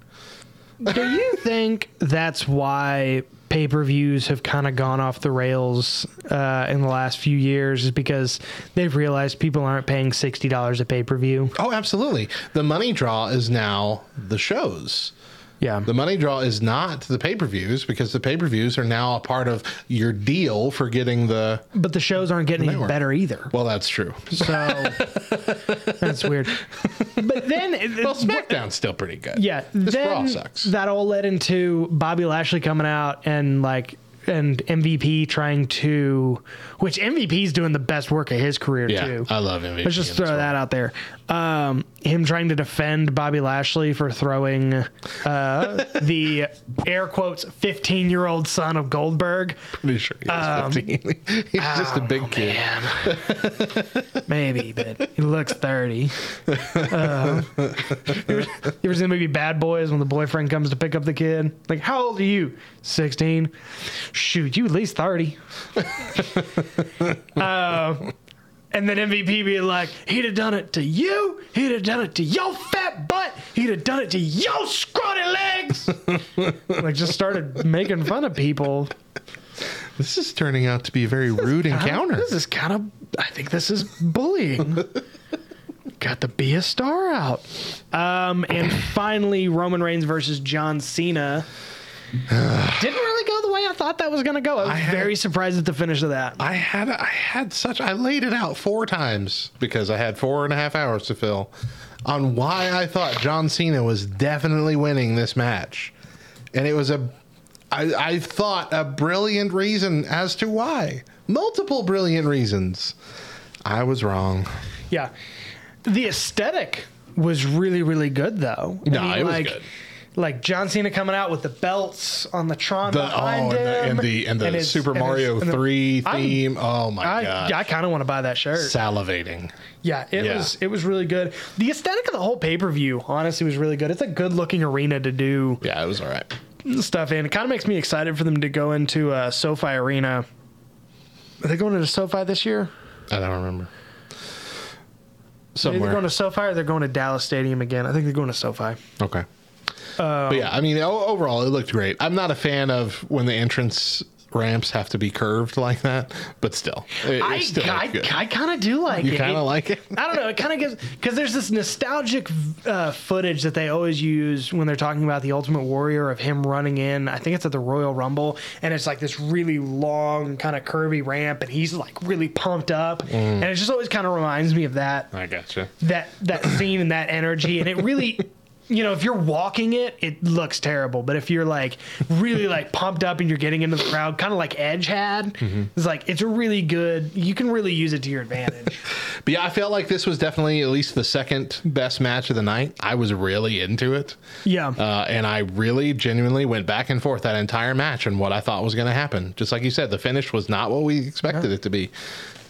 Speaker 1: do you think that's why pay-per-views have kind of gone off the rails uh, in the last few years is because they've realized people aren't paying $60 a pay-per-view
Speaker 2: Oh, absolutely. The money draw is now the shows.
Speaker 1: Yeah
Speaker 2: The money draw is not the pay per views because the pay per views are now a part of your deal for getting the.
Speaker 1: but the shows aren't getting any better either
Speaker 2: Well, that's true.
Speaker 1: so that's weird but then
Speaker 2: Well, SmackDown's still pretty good.
Speaker 1: Yeah,
Speaker 2: This
Speaker 1: then
Speaker 2: sucks.
Speaker 1: that all led into Bobby Lashley coming out and like and MVP trying to, which MVP is doing the best work of his career
Speaker 2: yeah,
Speaker 1: too.
Speaker 2: I love MVP.
Speaker 1: Let's just throw
Speaker 2: this
Speaker 1: that out there. um, him trying to defend Bobby Lashley for throwing uh, the air quotes 15 year old son of Goldberg.
Speaker 2: Pretty sure he's 15. He's just a big kid.
Speaker 1: Man. Maybe, but he looks 30. Uh, you, ever, you ever seen the movie Bad Boys when the boyfriend comes to pick up the kid? Like, how old are you? 16. Shoot, you at least 30. Uh, and then MVP being like, he'd have done it to you, he'd have done it to your fat butt, he'd have done it to your scrawny legs. like, just started making fun of people.
Speaker 2: This is turning out to be a very rude encounter.
Speaker 1: This is kind of, I think this is bullying. Got the be a star out. Um, and finally, Roman Reigns versus John Cena. Didn't really go the way I thought that was going to go. I was
Speaker 2: I had-
Speaker 1: very surprised at the finish of that.
Speaker 2: I had I had such I laid it out four times because I had four and a half hours to fill on why I thought John Cena was definitely winning this match, and it was a I, I thought a brilliant reason as to why multiple brilliant reasons. I was wrong.
Speaker 1: Yeah. The aesthetic was really, really good, though. I
Speaker 2: No, it was
Speaker 1: like,
Speaker 2: good.
Speaker 1: Like John Cena coming out with the belts on the Tron
Speaker 2: The,
Speaker 1: behind
Speaker 2: oh, and the,
Speaker 1: him,
Speaker 2: and the and the
Speaker 1: his-
Speaker 2: Super
Speaker 1: and his-
Speaker 2: Mario
Speaker 1: and the-
Speaker 2: Three
Speaker 1: I'm-
Speaker 2: theme. oh my
Speaker 1: I,
Speaker 2: god!
Speaker 1: I kind of want to buy that shirt.
Speaker 2: Salivating.
Speaker 1: Yeah, it
Speaker 2: Yeah.
Speaker 1: was it was really good. The aesthetic of the whole pay per view, honestly, was really good. It's a good looking arena to do
Speaker 2: Yeah, it was all right.
Speaker 1: stuff in. It kind of makes me excited for them to go into uh, SoFi Arena. Are they going into SoFi this year?
Speaker 2: I don't remember.
Speaker 1: They're going to SoFi or they're going to Dallas Stadium again. I think they're going to SoFi.
Speaker 2: Okay. But yeah, I mean, overall, it looked great. I'm not a fan of when the entrance ramps have to be curved like that, but still, it,
Speaker 1: I,
Speaker 2: still
Speaker 1: I. I kind of do like
Speaker 2: you
Speaker 1: it.
Speaker 2: You
Speaker 1: kind
Speaker 2: of like it?
Speaker 1: I don't know. It kind of gives because there's this nostalgic uh, footage that they always use when they're talking about the Ultimate Warrior of him running in. I think it's at the Royal Rumble, and it's like this really long, kind of curvy ramp, and he's like really pumped up,
Speaker 2: Mm.
Speaker 1: and it just always kind of reminds me of that
Speaker 2: I gotcha.
Speaker 1: that that scene and that energy, and it really. You know, if you're walking it, it looks terrible. But if you're like really like pumped up and you're getting into the crowd, kind of like Edge had,
Speaker 2: Mm-hmm.
Speaker 1: it's like it's a really good. You can really use it to your advantage.
Speaker 2: But yeah, I felt like this was definitely at least the second best match of the night. I was really into it.
Speaker 1: Yeah.
Speaker 2: Uh, and I really genuinely went back and forth that entire match and what I thought was going to happen. Just like you said, the finish was not what we expected it to be.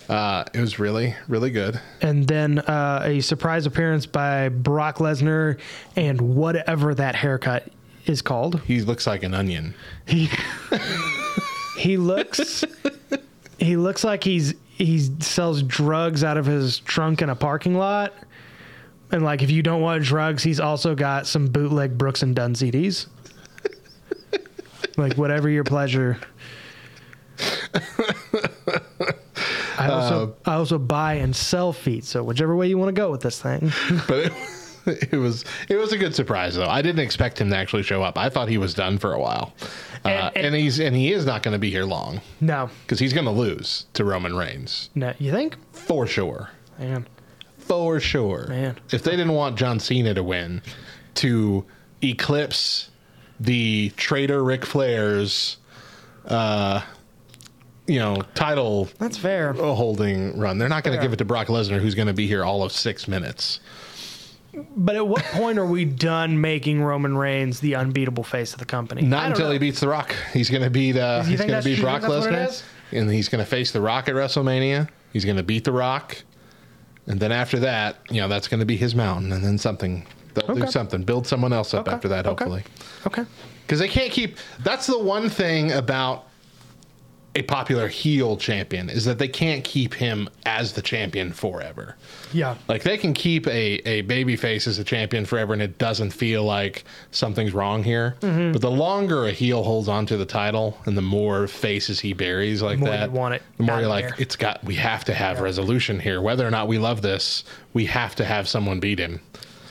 Speaker 2: Uh, it was really, really good.
Speaker 1: and then uh, a surprise appearance by Brock Lesnar and whatever that haircut is called.
Speaker 2: He looks like an onion.
Speaker 1: He he looks he looks like he's he sells drugs out of his trunk in a parking lot. And like if you don't want drugs, he's also got some bootleg Brooks and Dunn CDs. like whatever your pleasure. I also I also buy and sell feet, so whichever way you want to go with this thing.
Speaker 2: but it, it was it was a good surprise though. I didn't expect him to actually show up. I thought he was done for a while, uh,
Speaker 1: And-
Speaker 2: and,
Speaker 1: and-
Speaker 2: he's and he is not going to be here long
Speaker 1: No,
Speaker 2: because he's going to lose to Roman Reigns
Speaker 1: no, you think?
Speaker 2: for sure,
Speaker 1: Man,
Speaker 2: for sure.
Speaker 1: Man.
Speaker 2: if they didn't want John Cena to win, to eclipse the traitor Ric Flair's, uh, you know, title
Speaker 1: that's fair.
Speaker 2: holding run, they're not going to give it to Brock Lesnar, who's going to be here all of six minutes.
Speaker 1: But at what point are we done making Roman Reigns the unbeatable face of the company?
Speaker 2: Not until
Speaker 1: know.
Speaker 2: he beats The Rock. He's going to beat. Uh,
Speaker 1: You
Speaker 2: he's
Speaker 1: think
Speaker 2: going to
Speaker 1: that's-
Speaker 2: beat Brock
Speaker 1: what it
Speaker 2: Lesnar, and he's going to face The Rock at WrestleMania. He's going to beat The Rock, and then after that, you know, that's going to be his mountain, and then something. They'll do something. Build someone else up
Speaker 1: Okay.
Speaker 2: after that, hopefully.
Speaker 1: Okay.
Speaker 2: Because they can't keep. That's the one thing about a popular heel champion is that they can't keep him as the champion forever.
Speaker 1: Yeah.
Speaker 2: Like they can keep a, a baby face as a champion forever and it doesn't feel like something's wrong here.
Speaker 1: Mm-hmm.
Speaker 2: But the longer a heel holds onto the title and the more faces he buries like that,
Speaker 1: want it
Speaker 2: the more you're like,
Speaker 1: there.
Speaker 2: it's got we have to have resolution here. Whether or not we love this, we have to have someone beat him.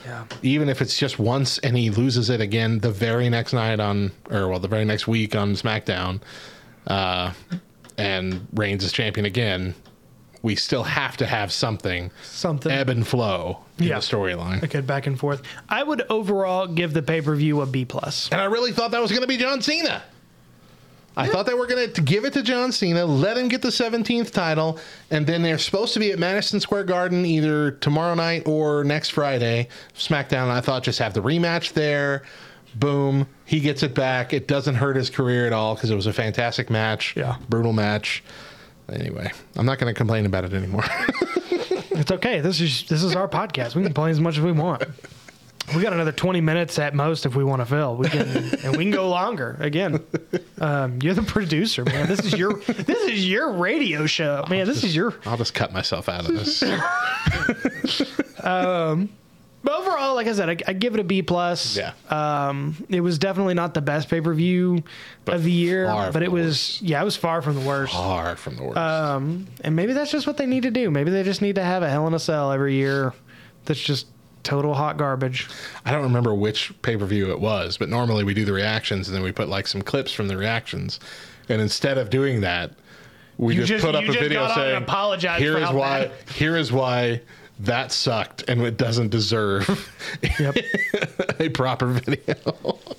Speaker 1: Yeah.
Speaker 2: Even if it's just once and he loses it again the very next night on or well the very next week on SmackDown, uh, and Reigns is champion again, we still have to have something
Speaker 1: Something.
Speaker 2: ebb and flow in
Speaker 1: Yeah.
Speaker 2: the storyline.
Speaker 1: Okay, back and forth. I would overall give the pay per view a B plus.
Speaker 2: And I really thought that was going to be John Cena. I thought they were going to give it to John Cena, let him get the 17th title, and then they're supposed to be at Madison Square Garden either tomorrow night or next Friday, SmackDown. I thought just have the rematch there. Boom. He gets it back. It doesn't hurt his career at all because it was a fantastic match.
Speaker 1: Yeah.
Speaker 2: Brutal match. Anyway, I'm not going to complain about it anymore.
Speaker 1: It's okay. This is this is our podcast. We can play as much as we want. We got another twenty minutes at most if we want to fill. We can and we can go longer. Again, um, you're the producer, man. This is your this is your radio show, man. This is your.
Speaker 2: I'll just cut myself out of this.
Speaker 1: But overall, like I said, I, I give it a B plus.
Speaker 2: Yeah.
Speaker 1: Um, it was definitely not the best pay per view of the year, but it was yeah, it was far from the worst.
Speaker 2: Far from the worst.
Speaker 1: Um, and maybe that's just what they need to do. Maybe they just need to have a Hell in a Cell every year. That's just total hot garbage.
Speaker 2: I don't remember which pay per view it was, but normally we do the reactions and then we put like some clips from the reactions. And instead of doing that, we just,
Speaker 1: just-
Speaker 2: put up a video
Speaker 1: got on and
Speaker 2: saying, "Here is why.
Speaker 1: bad."
Speaker 2: Here is why that sucked, and it doesn't deserve
Speaker 1: Yep.
Speaker 2: a proper video."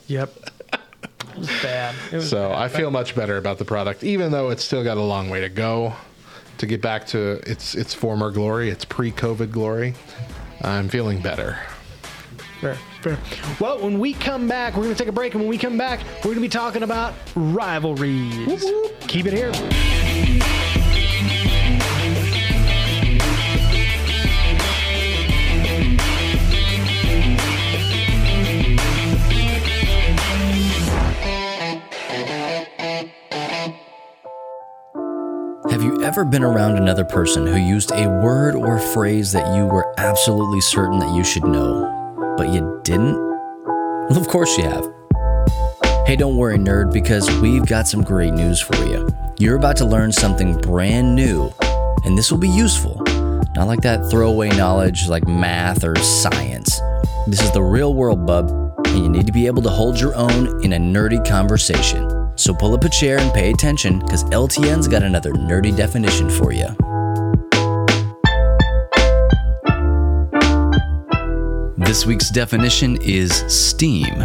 Speaker 1: yep. It was bad. It was
Speaker 2: so I feel much better about the product, even though it's still got a long way to go to get back to its its former glory, its pre-COVID glory. I'm feeling better.
Speaker 1: Fair, fair. Well, when we come back, we're going to take a break, and when we come back, we're going to be talking about rivalries. Keep it here.
Speaker 4: Have you ever been around another person who used a word or phrase that you were absolutely certain that you should know, but you didn't? Well, of course you have. Hey, don't worry, nerd, because we've got some great news for you. You're about to learn something brand new, and this will be useful. Not like that throwaway knowledge like math or science. This is the real world, bub, and you need to be able to hold your own in a nerdy conversation. So pull up a chair and pay attention, because LTN's got another nerdy definition for you. This week's definition is Steam.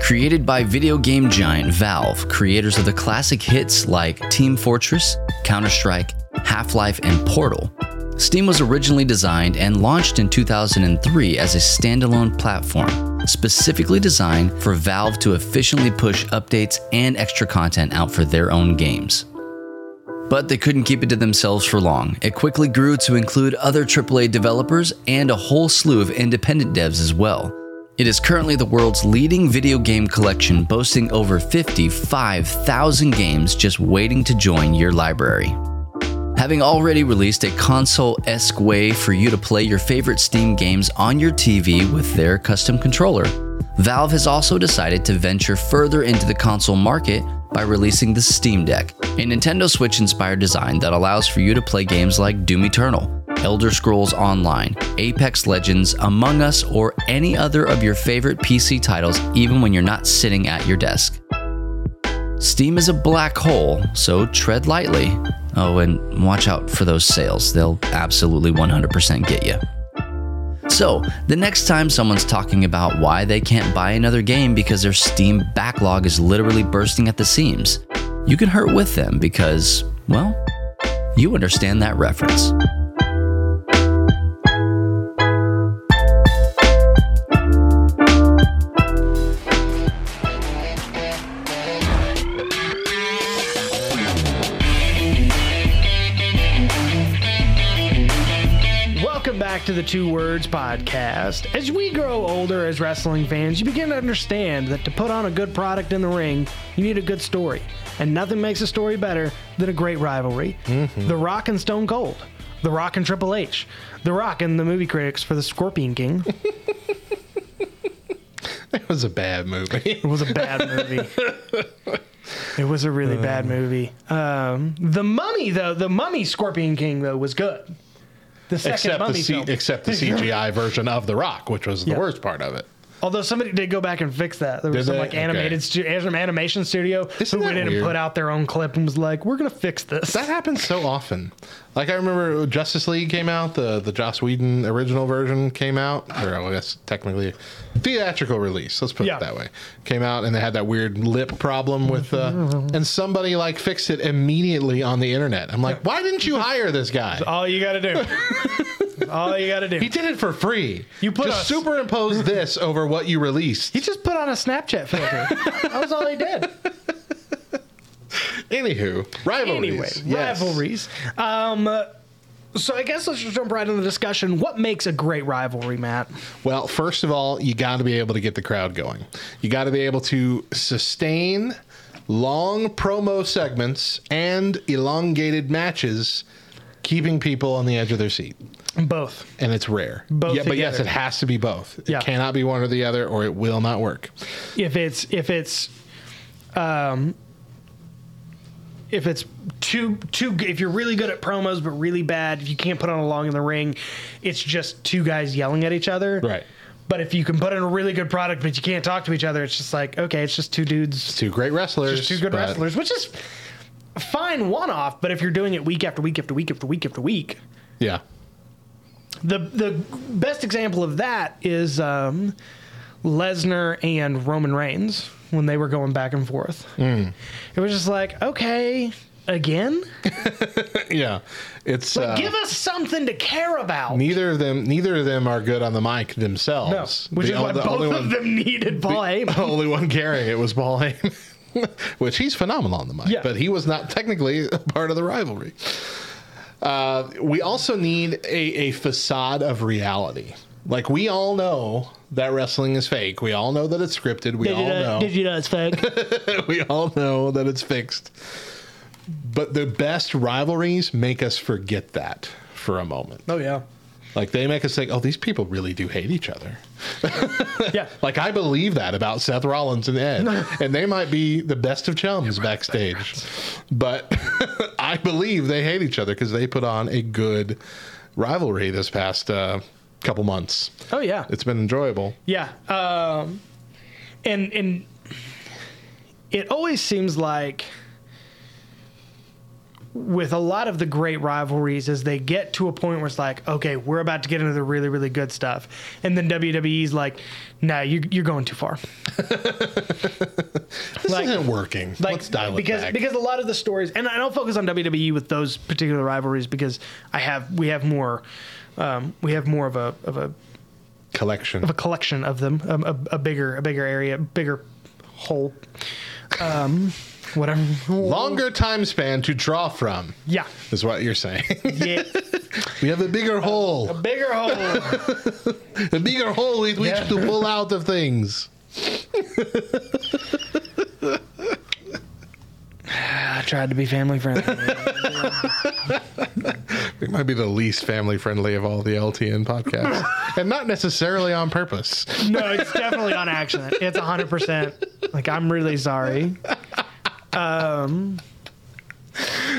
Speaker 4: Created by video game giant Valve, creators of the classic hits like Team Fortress, Counter Strike, Half Life, and Portal. Steam was originally designed and launched in 2003 as a standalone platform, specifically designed for Valve to efficiently push updates and extra content out for their own games. But they couldn't keep it to themselves for long. It quickly grew to include other AAA developers and a whole slew of independent devs as well. It is currently the world's leading video game collection, boasting over 55,000 games just waiting to join your library. Having already released a console esque way for you to play your favorite Steam games on your TV with their custom controller, Valve has also decided to venture further into the console market by releasing the Steam Deck, a Nintendo Switch inspired design that allows for you to play games like Doom Eternal, Elder Scrolls Online, Apex Legends, Among Us, or any other of your favorite PC titles, even when you're not sitting at your desk. Steam is a black hole, so tread lightly. Oh, and watch out for those sales, they'll absolutely 100% get you. So, the next time someone's talking about why they can't buy another game because their Steam backlog is literally bursting at the seams, you can hurt with them because, well, you understand that reference.
Speaker 1: Back to the Two Words Podcast. As we grow older as wrestling fans, you begin to understand that to put on a good product in the ring, you need a good story. And nothing makes a story better than a great rivalry. The Rock and Stone Cold, The Rock and Triple H, The Rock and the movie critics for the Scorpion King.
Speaker 2: It was a bad movie.
Speaker 1: It was a bad movie. It was a really bad movie. Um, the Mummy, though, the Mummy Scorpion King, though, was good. The second
Speaker 2: except the C-
Speaker 1: film.
Speaker 2: except the CGI version of The Rock, which was the worst part of it.
Speaker 1: Although somebody did go back and fix that. There was
Speaker 2: Did
Speaker 1: some
Speaker 2: they?
Speaker 1: like animated
Speaker 2: Okay.
Speaker 1: stu- animation studio
Speaker 2: Isn't
Speaker 1: who went in and put out their own clip and was like, "We're gonna fix this."
Speaker 2: That happens so often. Like I remember Justice League came out, the the Joss Whedon original version came out, or I guess technically theatrical release. Let's put
Speaker 1: Yeah.
Speaker 2: it that way. Came out and they had that weird lip problem with, uh, and somebody like fixed it immediately on the internet. I'm like, why didn't you hire this guy?
Speaker 1: All you gotta do. All you gotta do.
Speaker 2: He did it for free.
Speaker 1: You put
Speaker 2: just
Speaker 1: us-
Speaker 2: superimpose this over what you released.
Speaker 1: He just put on a Snapchat filter. that was all he did.
Speaker 2: Anywho, rivalries.
Speaker 1: Anyway,
Speaker 2: Yes.
Speaker 1: rivalries. Um, so I guess let's just jump right into the discussion. What makes a great rivalry, Matt?
Speaker 2: Well, first of all, you got to be able to get the crowd going. You got to be able to sustain long promo segments and elongated matches, keeping people on the edge of their seat.
Speaker 1: Both.
Speaker 2: And it's rare.
Speaker 1: Both
Speaker 2: yeah, but yes, it has to be both. It
Speaker 1: Yeah.
Speaker 2: cannot be one or the other, or it will not work.
Speaker 1: If it's if it's um if it's too too if you're really good at promos but really bad, if you can't put on a long in the ring, it's just two guys yelling at each other.
Speaker 2: Right.
Speaker 1: But if you can put in a really good product but you can't talk to each other, it's just like okay, it's just two dudes
Speaker 2: Two great wrestlers.
Speaker 1: just two good
Speaker 2: but-
Speaker 1: wrestlers, which is fine one off. But if you're doing it week after week after week after week after week,
Speaker 2: Yeah.
Speaker 1: the the best example of that is um, Lesnar and Roman Reigns when they were going back and forth.
Speaker 2: Hmm.
Speaker 1: It was just like okay. Again,
Speaker 2: Yeah. It's
Speaker 1: like
Speaker 2: uh,
Speaker 1: give us something to care about.
Speaker 2: neither of them. Neither of them are good on the mic themselves.
Speaker 1: No, which
Speaker 2: The
Speaker 1: is why
Speaker 2: the
Speaker 1: both of
Speaker 2: one-
Speaker 1: them needed Paul
Speaker 2: the
Speaker 1: Heyman.
Speaker 2: only one carrying it was Paul Heyman, which he's phenomenal on the mic,
Speaker 1: Yeah.
Speaker 2: but he was not technically a part of the rivalry. Uh, we also need a, a facade of reality. Like we all know that wrestling is fake. We all know that it's scripted. We
Speaker 1: Did
Speaker 2: all
Speaker 1: you, know,
Speaker 2: know.
Speaker 1: did you know it's fake?
Speaker 2: we all know that it's fixed. But the best rivalries make us forget that for a moment.
Speaker 1: oh yeah,
Speaker 2: Like they make us think, oh, these people really do hate each other.
Speaker 1: yeah.
Speaker 2: Like I believe that about Seth Rollins and Ed, and they might be the best of chums backstage, but I believe they hate each other because they put on a good rivalry this past uh, couple months.
Speaker 1: Oh yeah.
Speaker 2: It's been enjoyable.
Speaker 1: Yeah. Um, and and it always seems like with a lot of the great rivalries as they get to a point where it's like, okay, we're about to get into the really, really good stuff. And then WWE's like, nah, you, you're going too far.
Speaker 2: This
Speaker 1: Like-
Speaker 2: isn't working.
Speaker 1: Like,
Speaker 2: Let's dial
Speaker 1: because,
Speaker 2: it back.
Speaker 1: Because a lot of the stories, and I don't focus on WWE with those particular rivalries because I have, we have more, um, we have more of a, of a,
Speaker 2: Collection.
Speaker 1: of a collection of them, a, a, a bigger, a bigger area, bigger whole, um, whatever.
Speaker 2: Longer time span to draw from
Speaker 1: Yeah,
Speaker 2: is what you're saying.
Speaker 1: yeah,
Speaker 2: we have a bigger hole, A
Speaker 1: bigger hole.
Speaker 2: a bigger hole with which
Speaker 1: Yeah.
Speaker 2: to pull out of things.
Speaker 1: I tried to be family friendly.
Speaker 2: It might be the least family friendly of all the LTN podcasts, and not necessarily on purpose.
Speaker 1: no, it's definitely on accident. It's hundred percent. Like I'm really sorry. Um,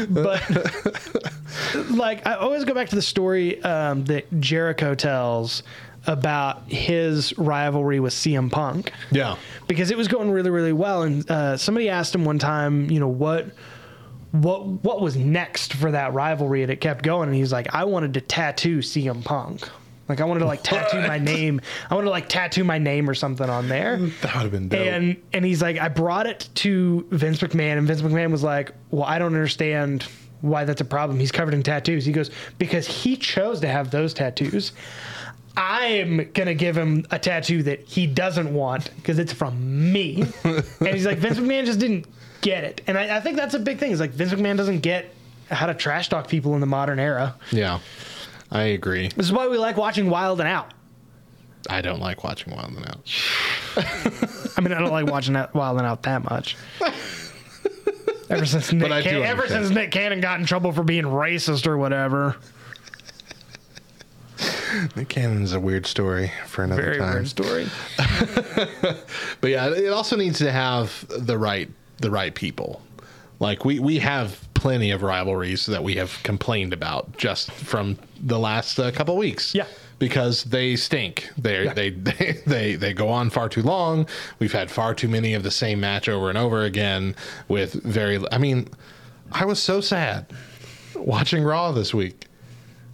Speaker 1: but like I always go back to the story um, that Jericho tells about his rivalry with CM Punk.
Speaker 2: Yeah.
Speaker 1: because it was going really really well and uh, somebody asked him one time you know what what what was next for that rivalry and it kept going and he's like i wanted to tattoo cm punk. Like i wanted to like tattoo my name. I wanted to like tattoo my name or something on there.
Speaker 2: That would have been dope.
Speaker 1: and and he's like i brought it to vince mcmahon and vince mcmahon was like well i don't understand why that's a problem. He's covered in tattoos. He goes because he chose to have those tattoos I'm gonna give him a tattoo that he doesn't want because it's from me. and he's like, Vince McMahon just didn't get it, and I, I think that's a big thing. Is like Vince McMahon doesn't get how to trash talk people in the modern era.
Speaker 2: yeah, I agree.
Speaker 1: This is why we like watching Wild and Out.
Speaker 2: I don't like watching Wild and Out.
Speaker 1: I mean, I don't like watching that Wild and Out that much. Ever since Nick, Can- ever since Nick Cannon got in trouble for being racist or whatever.
Speaker 2: Nick Cannon's a weird story for another
Speaker 1: Very
Speaker 2: time.
Speaker 1: weird story.
Speaker 2: But yeah, it also needs to have the right the right people. Like we we have plenty of rivalries that we have complained about just from the last uh, couple weeks.
Speaker 1: Yeah.
Speaker 2: because they stink. They they they they they go on far too long. We've had far too many of the same match over and over again with very. I mean, I was so sad watching Raw this week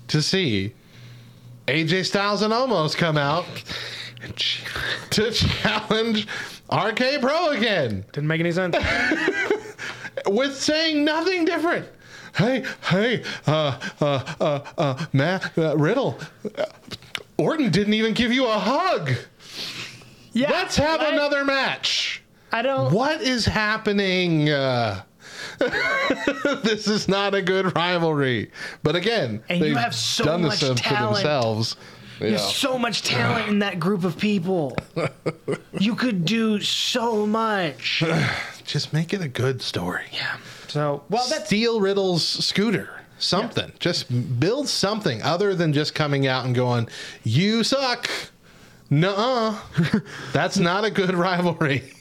Speaker 2: to see AJ Styles and Omos come out to challenge RK-Bro again
Speaker 1: Didn't make any sense.
Speaker 2: with saying nothing different. Hey, hey, uh, uh, uh, uh, Matt uh, Riddle, uh, Orton didn't even give you a hug.
Speaker 1: Yeah,
Speaker 2: Let's have
Speaker 1: I-
Speaker 2: another match.
Speaker 1: I don't.
Speaker 2: What is happening? Uh, this is not a good rivalry. But again,
Speaker 1: And you
Speaker 2: they've
Speaker 1: so
Speaker 2: done
Speaker 1: much
Speaker 2: this to
Speaker 1: talent.
Speaker 2: themselves.
Speaker 1: There's
Speaker 2: Yeah.
Speaker 1: so much talent in that group of people. you could do so much.
Speaker 2: Just make it a good story.
Speaker 1: Yeah. So, well, that's
Speaker 2: steal Riddle's scooter. Something. Just build something other than just coming out and going, "You suck." Nuh-uh. That's not a good rivalry.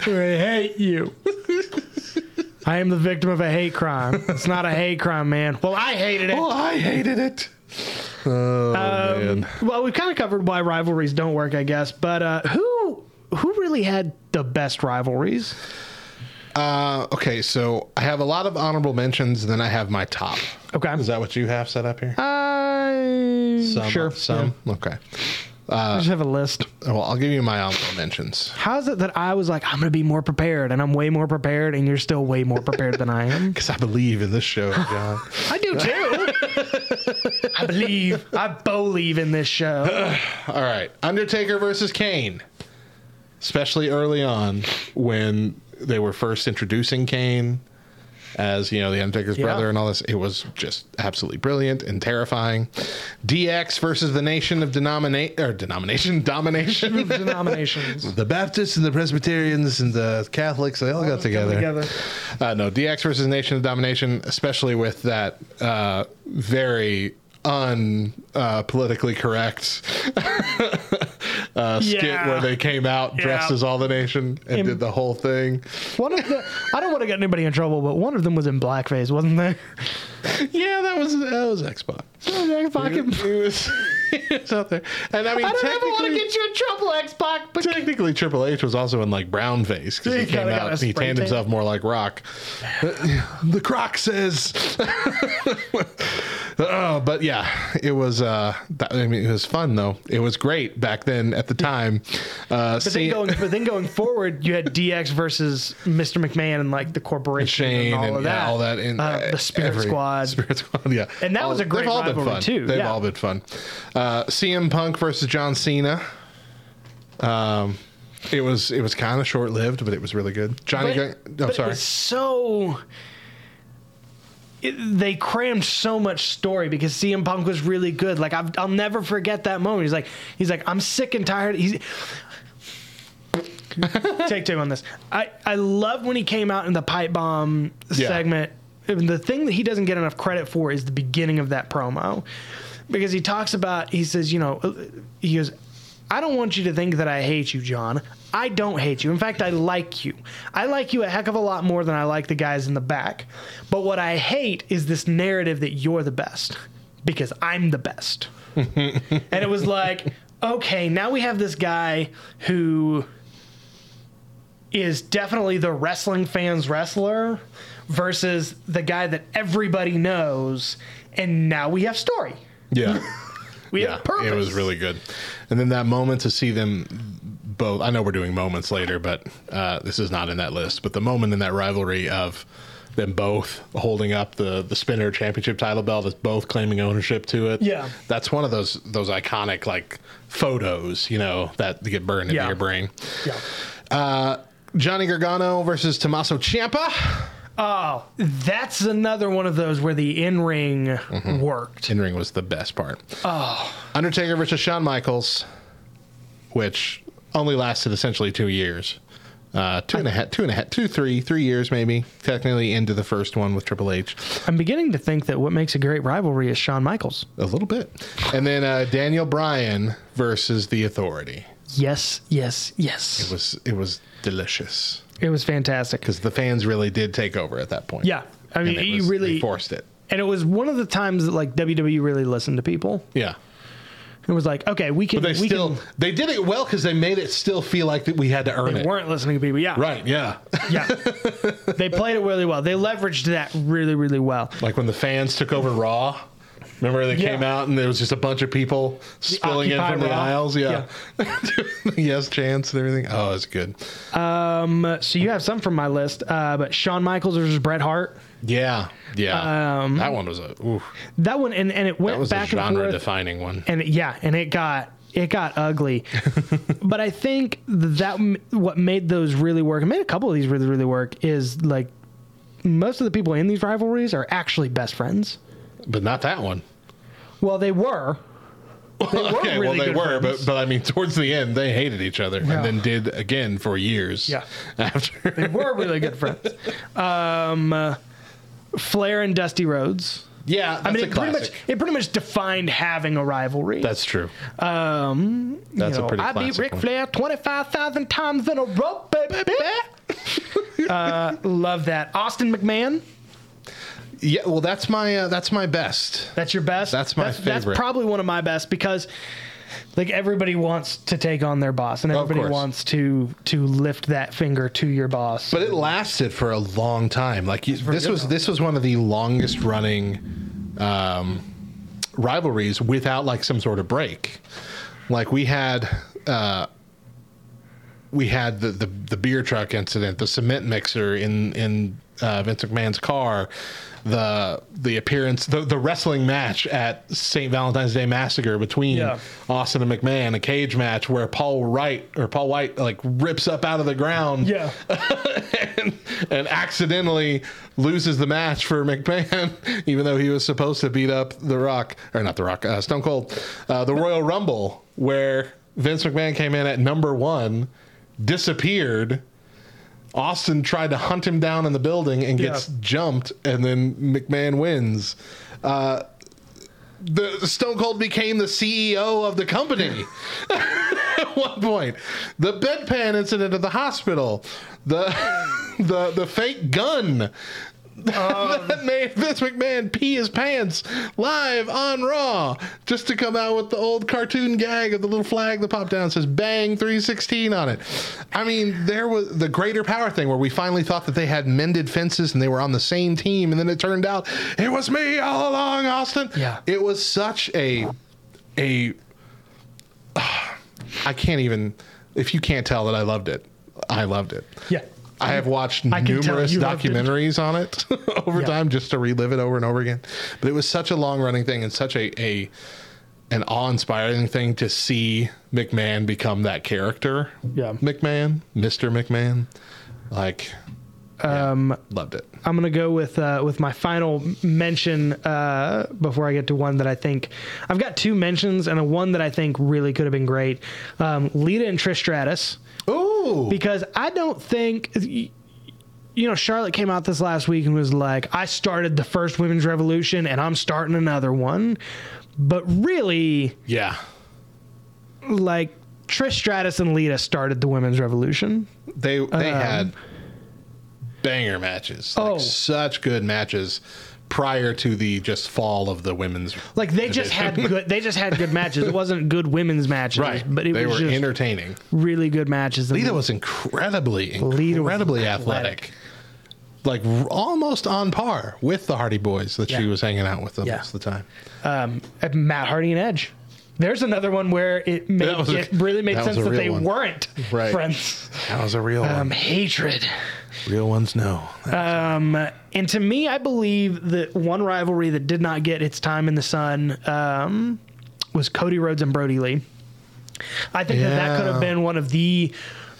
Speaker 1: I hate you. I am the victim of a hate crime. It's not a hate crime, man. Well, I hated it.
Speaker 2: Oh, I hated it. Oh man.
Speaker 1: Well, we've kind of covered why rivalries don't work, I guess. But uh, who who really had the best rivalries?
Speaker 2: Uh, okay, so I have a lot of honorable mentions, and then I have my top.
Speaker 1: Okay.
Speaker 2: Is that what you have set up here?
Speaker 1: Uh,
Speaker 2: some.
Speaker 1: sure.
Speaker 2: Some. Okay.
Speaker 1: I just have a list.
Speaker 2: Well, I'll give you my honorable mentions.
Speaker 1: How is it that I was like, I'm going to be more prepared, and I'm way more prepared, and you're still way more prepared than I am?
Speaker 2: Because I believe in this show, John.
Speaker 1: I do too. I believe. I believe in this show.
Speaker 2: All right, Undertaker versus Kane. Especially early on when they were first introducing Kane as you know the Undertaker's
Speaker 1: Yeah.
Speaker 2: brother and all this, it was just absolutely brilliant and terrifying. DX versus the Nation of Denominate or Denomination Domination.
Speaker 1: Denominations.
Speaker 2: the Baptists and the Presbyterians and the Catholics, they all got together.
Speaker 1: together.
Speaker 2: Uh, no, DX versus Nation of Domination, especially with that uh, very un uh, politically correct uh, skit
Speaker 1: Yeah.
Speaker 2: where they came out dressed
Speaker 1: Yeah.
Speaker 2: as all the nation and
Speaker 1: Im-
Speaker 2: did the whole thing.
Speaker 1: One of the, I don't want to get anybody in trouble, but one of them was in blackface, wasn't there?
Speaker 2: Yeah, that was that was
Speaker 1: X-Pac.
Speaker 2: He was, he was out there, and I mean,
Speaker 1: I don't ever want to get you in trouble, X-Pac. But
Speaker 2: technically, Triple H was also in like brown face because he came out.
Speaker 1: a
Speaker 2: He
Speaker 1: spray
Speaker 2: tanned
Speaker 1: tan.
Speaker 2: himself more like Rock. the Croc says. oh, but yeah, it was. Uh, that, I mean, it was fun though. It was great back then at the time. Uh,
Speaker 1: But then going, but then going forward, you had DX versus Mr. McMahon and like the corporation
Speaker 2: Shane
Speaker 1: and all
Speaker 2: and
Speaker 1: of
Speaker 2: yeah,
Speaker 1: that,
Speaker 2: all that, in
Speaker 1: uh, the Spirit Squad.
Speaker 2: Spirit Squad, yeah,
Speaker 1: And that was a great
Speaker 2: They've all been
Speaker 1: rivalry,
Speaker 2: fun.
Speaker 1: too,
Speaker 2: They've
Speaker 1: yeah.
Speaker 2: all been fun. Uh, CM Punk versus John Cena. Um, it was it was kind of short lived, but it was really good. Johnny,
Speaker 1: But,
Speaker 2: oh,
Speaker 1: but
Speaker 2: sorry.
Speaker 1: it was so. It, they crammed so much story because CM Punk was really good. Like I've, I'll never forget that moment. He's like, he's like, I'm sick and tired. He's take two on this. I I love when he came out in the pipe bomb
Speaker 2: Yeah.
Speaker 1: segment. The thing that he doesn't get enough credit for is the beginning of that promo, because he talks about. He says, you know, he goes. I don't want you to think that I hate you, John. I don't hate you. In fact, I like you. I like you a heck of a lot more than I like the guys in the back. But what I hate is this narrative that you're the best because I'm the best. and it was like, okay, now we have this guy who is definitely the wrestling fans wrestler versus the guy that everybody knows and now we have story
Speaker 2: yeah.
Speaker 1: we
Speaker 2: Yeah,
Speaker 1: have purpose
Speaker 2: it was really good. And then that moment to see them both. I know we're doing moments later, but uh, this is not in that list. But the moment in that rivalry of them both holding up the the spinner championship title belt as both claiming ownership to it.
Speaker 1: Yeah.
Speaker 2: that's one of those those iconic like photos, you know, that get burned into your brain.
Speaker 1: yeah
Speaker 2: Uh, Johnny Gargano versus Tommaso Ciampa.
Speaker 1: Oh that's another one of those where the in-ring worked
Speaker 2: In ring was the best part. Oh. Undertaker versus Shawn Michaels, which only lasted essentially two years. Uh, two and a half, two and a half, two, three, three years maybe. Technically into the first one with Triple H,
Speaker 1: i'm beginning to think that what makes a great rivalry is Shawn michaels
Speaker 2: a little bit, and then uh, Daniel Bryan versus the Authority.
Speaker 1: Yes yes yes
Speaker 2: It was it was delicious
Speaker 1: it was fantastic
Speaker 2: because the fans really did take over at that point.
Speaker 1: yeah i mean you really
Speaker 2: forced it.
Speaker 1: and it was one of the times that like WWE really listened to people.
Speaker 2: Yeah.
Speaker 1: It was like, okay, we can.
Speaker 2: But they
Speaker 1: we
Speaker 2: still
Speaker 1: can,
Speaker 2: they did it well because they made it still feel like that we had to earn
Speaker 1: they
Speaker 2: it.
Speaker 1: weren't listening to people. Yeah,
Speaker 2: Right. Yeah.
Speaker 1: Yeah, they played it really well. They leveraged that really, really well.
Speaker 2: like when the fans took over Raw. Remember they
Speaker 1: Yeah.
Speaker 2: came out and there was just a bunch of people spilling in from the aisles. Yeah. yes, chance and everything. Oh, it's good.
Speaker 1: Um, so you have some from my list, uh, but Shawn Michaels versus Bret Hart.
Speaker 2: Yeah. Yeah.
Speaker 1: Um,
Speaker 2: that one was a oof,
Speaker 1: That one, and, and it went
Speaker 2: that was a
Speaker 1: back and
Speaker 2: genre
Speaker 1: forth.
Speaker 2: defining one.
Speaker 1: and it- yeah, and it got it got ugly. but I think that what made those really work, and made a couple of these really really work, is like most of the people in these rivalries are actually best friends.
Speaker 2: But not that one.
Speaker 1: Well, they were. They were
Speaker 2: okay,
Speaker 1: really
Speaker 2: well they were,
Speaker 1: friends.
Speaker 2: but but I mean towards the end they hated each other
Speaker 1: Yeah.
Speaker 2: and then did again for years.
Speaker 1: Yeah.
Speaker 2: After
Speaker 1: They were really good friends. Um, uh, Flair and Dusty Rhodes.
Speaker 2: Yeah,
Speaker 1: I mean,
Speaker 2: a
Speaker 1: it pretty much it pretty much defined having a rivalry.
Speaker 2: that's true.
Speaker 1: um,
Speaker 2: That's
Speaker 1: you
Speaker 2: a
Speaker 1: know,
Speaker 2: pretty
Speaker 1: I beat Ric
Speaker 2: one.
Speaker 1: Flair twenty five thousand times in a row, baby. uh, love that. Austin McMahon.
Speaker 2: Yeah, well that's my uh, that's my best.
Speaker 1: That's your best.
Speaker 2: That's my
Speaker 1: That's
Speaker 2: favorite.
Speaker 1: probably one of my best because, like, everybody wants to take on their boss, and everybody wants to to lift that finger to your boss.
Speaker 2: But it lasted for a long time. Like you, this was
Speaker 1: though.
Speaker 2: this was one of the longest running um, rivalries without like some sort of break. Like we had uh, we had the, the the beer truck incident, the cement mixer in in uh, Vince McMahon's car, the the appearance, the, the wrestling match at St. Valentine's Day Massacre between
Speaker 1: Yeah.
Speaker 2: Austin and McMahon, a cage match where Paul Wright or Paul White like rips up out of the ground
Speaker 1: yeah,
Speaker 2: and, and accidentally loses the match for McMahon, even though he was supposed to beat up The Rock, or not The Rock, uh, Stone Cold. Uh, the Royal Rumble, where Vince McMahon came in at number one, disappeared. Austin tried to hunt him down in the building and gets
Speaker 1: Yeah.
Speaker 2: jumped, and then McMahon wins. Uh, the Stone Cold became the CEO of the company at one point. The bedpan incident at the hospital, the the the fake gun Um, that made Vince McMahon pee his pants live on Raw just to come out with the old cartoon gag of the little flag that popped down and says "Bang 316" on it. I mean, there was the greater power thing where we finally thought that they had mended fences and they were on the same team, and then it turned out it was me all along, Austin.
Speaker 1: Yeah.
Speaker 2: it was such a a I can't even. If you can't tell that I loved it, I loved it.
Speaker 1: yeah.
Speaker 2: I have watched
Speaker 1: I
Speaker 2: numerous documentaries on it over
Speaker 1: Yeah.
Speaker 2: time just to relive it over and over again. But it was such a long running thing and such a, a an awe inspiring thing to see McMahon become that character.
Speaker 1: Yeah.
Speaker 2: McMahon, Mr. McMahon. Like um loved it.
Speaker 1: I'm gonna go with uh, with my final mention uh, before I get to one that I think I've got two mentions and a one that I think really could have been great. Um, Lita and Trish Stratus
Speaker 2: Ooh.
Speaker 1: because I don't think you know Charlotte came out this last week and was like, I started the first women's revolution and I'm starting another one, but really
Speaker 2: yeah.
Speaker 1: like Trish Stratus and Lita started the women's revolution.
Speaker 2: They they had banger matches. Like
Speaker 1: Oh.
Speaker 2: such good matches prior to the just fall of the women's
Speaker 1: Like they just had good they just had good matches. It wasn't good women's matches,
Speaker 2: Right.
Speaker 1: but it
Speaker 2: they
Speaker 1: was
Speaker 2: were
Speaker 1: just
Speaker 2: entertaining.
Speaker 1: really good matches.
Speaker 2: Lita was incredibly,
Speaker 1: Lita was
Speaker 2: incredibly
Speaker 1: athletic.
Speaker 2: athletic. Like r- almost on par with the Hardy Boys that she was hanging out with them
Speaker 1: Yeah.
Speaker 2: most of the time.
Speaker 1: um, Matt Hardy and Edge. There's another one where it made
Speaker 2: a-
Speaker 1: it really made
Speaker 2: that
Speaker 1: sense that they
Speaker 2: one.
Speaker 1: weren't
Speaker 2: Right.
Speaker 1: friends.
Speaker 2: That was a real
Speaker 1: Um,
Speaker 2: one.
Speaker 1: hatred.
Speaker 2: Real ones no.
Speaker 1: Um, and to me, I believe that one rivalry that did not get its time in the sun um, was Cody Rhodes and Brodie Lee. I think that that could have been one of the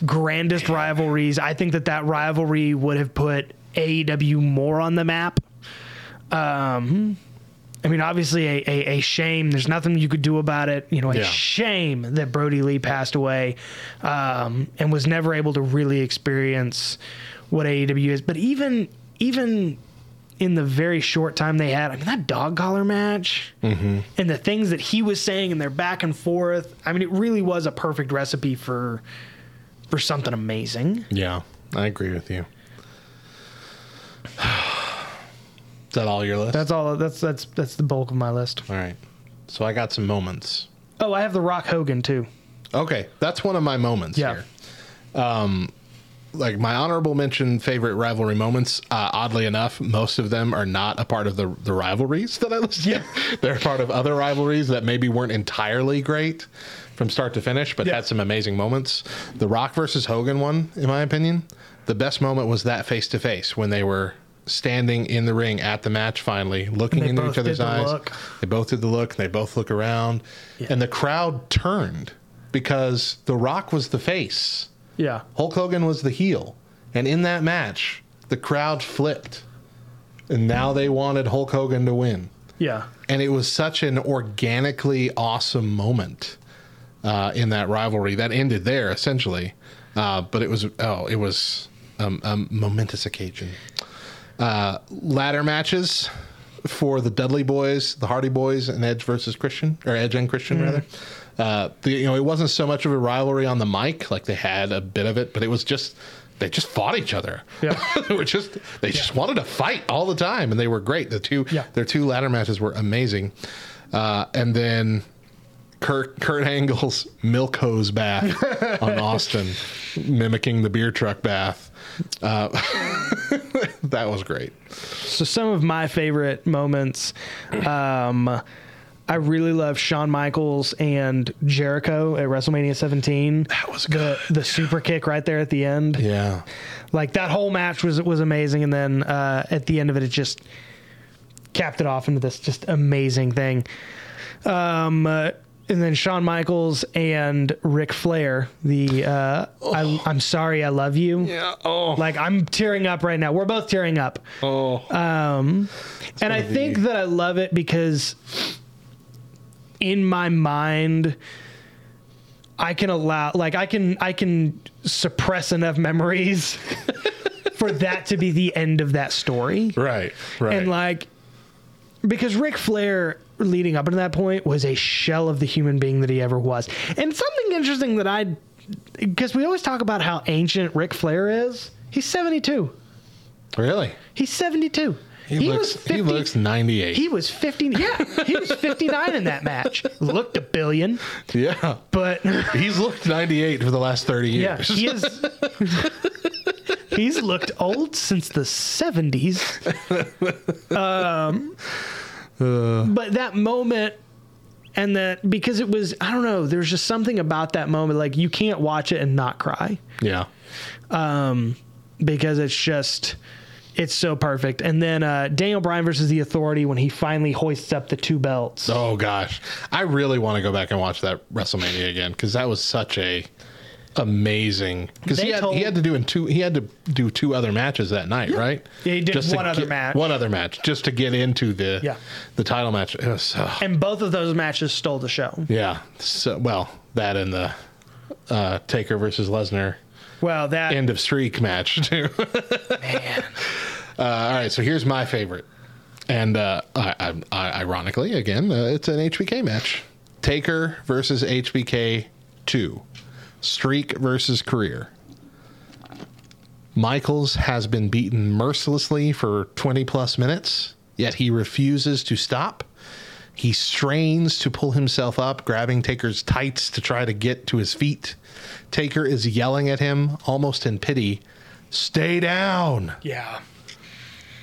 Speaker 1: grandest rivalries. I think that that rivalry would have put AEW more on the map. Um, I mean, obviously, a, a, a shame. There's nothing you could do about it. You know, a
Speaker 2: Yeah.
Speaker 1: shame that Brodie Lee passed away um, and was never able to really experience what AEW is. But even even in the very short time they had, I mean, that dog collar match and the things that he was saying and their back and forth. I mean, it really was a perfect recipe for for something amazing.
Speaker 2: Yeah, I agree with you. That all your list?
Speaker 1: That's all. That's that's that's the bulk of my list.
Speaker 2: all right. So I got some moments.
Speaker 1: Oh, I have the Rock Hogan too.
Speaker 2: Okay, that's one of my moments
Speaker 1: Yeah.
Speaker 2: here. Um, like my honorable mention favorite rivalry moments. Uh, oddly enough, most of them are not a part of the the rivalries that I listed.
Speaker 1: Yeah.
Speaker 2: They're part of other rivalries that maybe weren't entirely great from start to finish, but
Speaker 1: Yeah.
Speaker 2: had some amazing moments. The Rock versus Hogan one, in my opinion, the best moment was that face to face when they were standing in the ring at the match finally, looking into each other's
Speaker 1: the
Speaker 2: eyes.
Speaker 1: look.
Speaker 2: They both did the look. They both look around, and the crowd turned because The Rock was the face,
Speaker 1: Yeah.
Speaker 2: Hulk Hogan was the heel, and in that match, the crowd flipped, and now they wanted Hulk Hogan to win,
Speaker 1: Yeah.
Speaker 2: and it was such an organically awesome moment uh, in that rivalry that ended there essentially, uh, but it was oh, it was um, a momentous occasion uh, ladder matches for the Dudley Boys, the Hardy Boys, and Edge versus Christian, or Edge and Christian rather. Uh, the, you know, it wasn't so much of a rivalry on the mic, like they had a bit of it, but it was just they just fought each other.
Speaker 1: Yeah.
Speaker 2: they were just they just wanted to fight all the time, and they were great. The two
Speaker 1: Yeah.
Speaker 2: their two ladder matches were amazing, uh, and then. Kurt, Kurt Angle's milk hose bath on Austin, mimicking the beer truck bath. Uh, that was great.
Speaker 1: So some of my favorite moments, um, I really love Shawn Michaels and Jericho at WrestleMania 17.
Speaker 2: That was
Speaker 1: The the super kick right there at the end.
Speaker 2: Yeah.
Speaker 1: Like that whole match was was amazing, and then uh, at the end of it, it just capped it off into this just amazing thing. Um, uh, and then Shawn Michaels and Ric Flair, the uh, I, I'm sorry, I love you.
Speaker 2: Yeah. Oh.
Speaker 1: Like I'm tearing up right now. We're both tearing up.
Speaker 2: oh.
Speaker 1: Um, and I
Speaker 2: of
Speaker 1: think that I love it because in my mind, I can allow, like, I can, I can suppress enough memories for that to be the end of that story.
Speaker 2: right. Right.
Speaker 1: And like, because Ric Flair leading up to that point was a shell of the human being that he ever was. And something interesting that I, because we always talk about how ancient Ric Flair is. He's 72.
Speaker 2: really?
Speaker 1: He's 72.
Speaker 2: He, looks. he looks ninety eight.
Speaker 1: He was 50. Yeah, he was 59 in that match. Looked a billion,
Speaker 2: yeah.
Speaker 1: but
Speaker 2: He's looked ninety eight for the last thirty years.
Speaker 1: yeah, he is. He's looked old since the 70s. Um, but that moment, and that because it was, I don't know, there's just something about that moment. Like you can't watch it and not cry.
Speaker 2: yeah.
Speaker 1: um, because it's just it's so perfect. And then uh, Daniel Bryan versus the Authority when he finally hoists up the two belts.
Speaker 2: Oh gosh, I really want to go back and watch that WrestleMania again because that was such a amazing. Because he had,
Speaker 1: told-
Speaker 2: he had to do in two. He had to do two other matches that night, right?
Speaker 1: Yeah, he did
Speaker 2: Just
Speaker 1: one other
Speaker 2: get-
Speaker 1: match.
Speaker 2: One other match just to get into the
Speaker 1: Yeah.
Speaker 2: the title match. It was so,
Speaker 1: And both of those matches stole the show.
Speaker 2: yeah. So well, that and the uh, Taker versus Lesnar
Speaker 1: Well, that
Speaker 2: end of streak match too.
Speaker 1: man.
Speaker 2: Uh, all right, so here's my favorite, and uh, I, I, I, ironically, again, uh, it's an HBK match: Taker versus HBK two, Streak versus Career. Michaels has been beaten mercilessly for 20 plus minutes, yet he refuses to stop. He strains to pull himself up, grabbing Taker's tights to try to get to his feet. Taker is yelling at him, almost in pity, Stay down
Speaker 1: Yeah.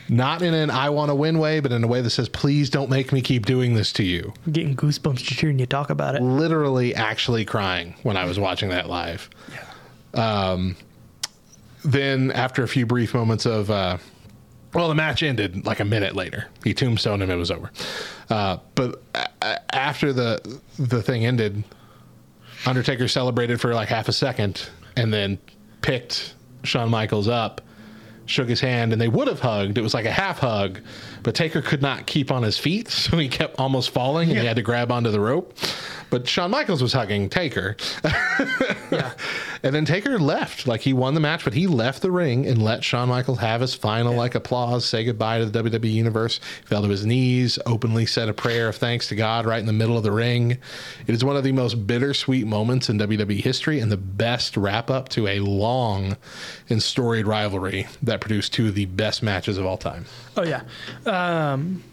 Speaker 2: Not in an I want to win way, but in a way that says, please don't make me keep doing this to you.
Speaker 1: I'm getting goosebumps just hearing you talk about it.
Speaker 2: Literally, actually crying when I was watching that live. Yeah. Um, then, after a few brief moments of, uh, well, the match ended like a minute later. He tombstoned him; it was over. Uh, but a- a- after the the thing ended, Undertaker celebrated for like half a second, and then picked Shawn Michaels up shook his hand and they would have hugged. It was like a half hug, but Taker could not keep on his feet, so he kept almost falling and he had to grab onto the rope. But Shawn Michaels was hugging Taker. And then Taker left. Like he won the match, but he left the ring and let Shawn Michaels have his final like applause, say goodbye to the WWE universe. Fell to his knees, openly said a prayer of thanks to God right in the middle of the ring. It is one of the most bittersweet moments in WWE history and the best wrap up to a long and storied rivalry that that produced two of the best matches of all time.
Speaker 1: Oh yeah, um,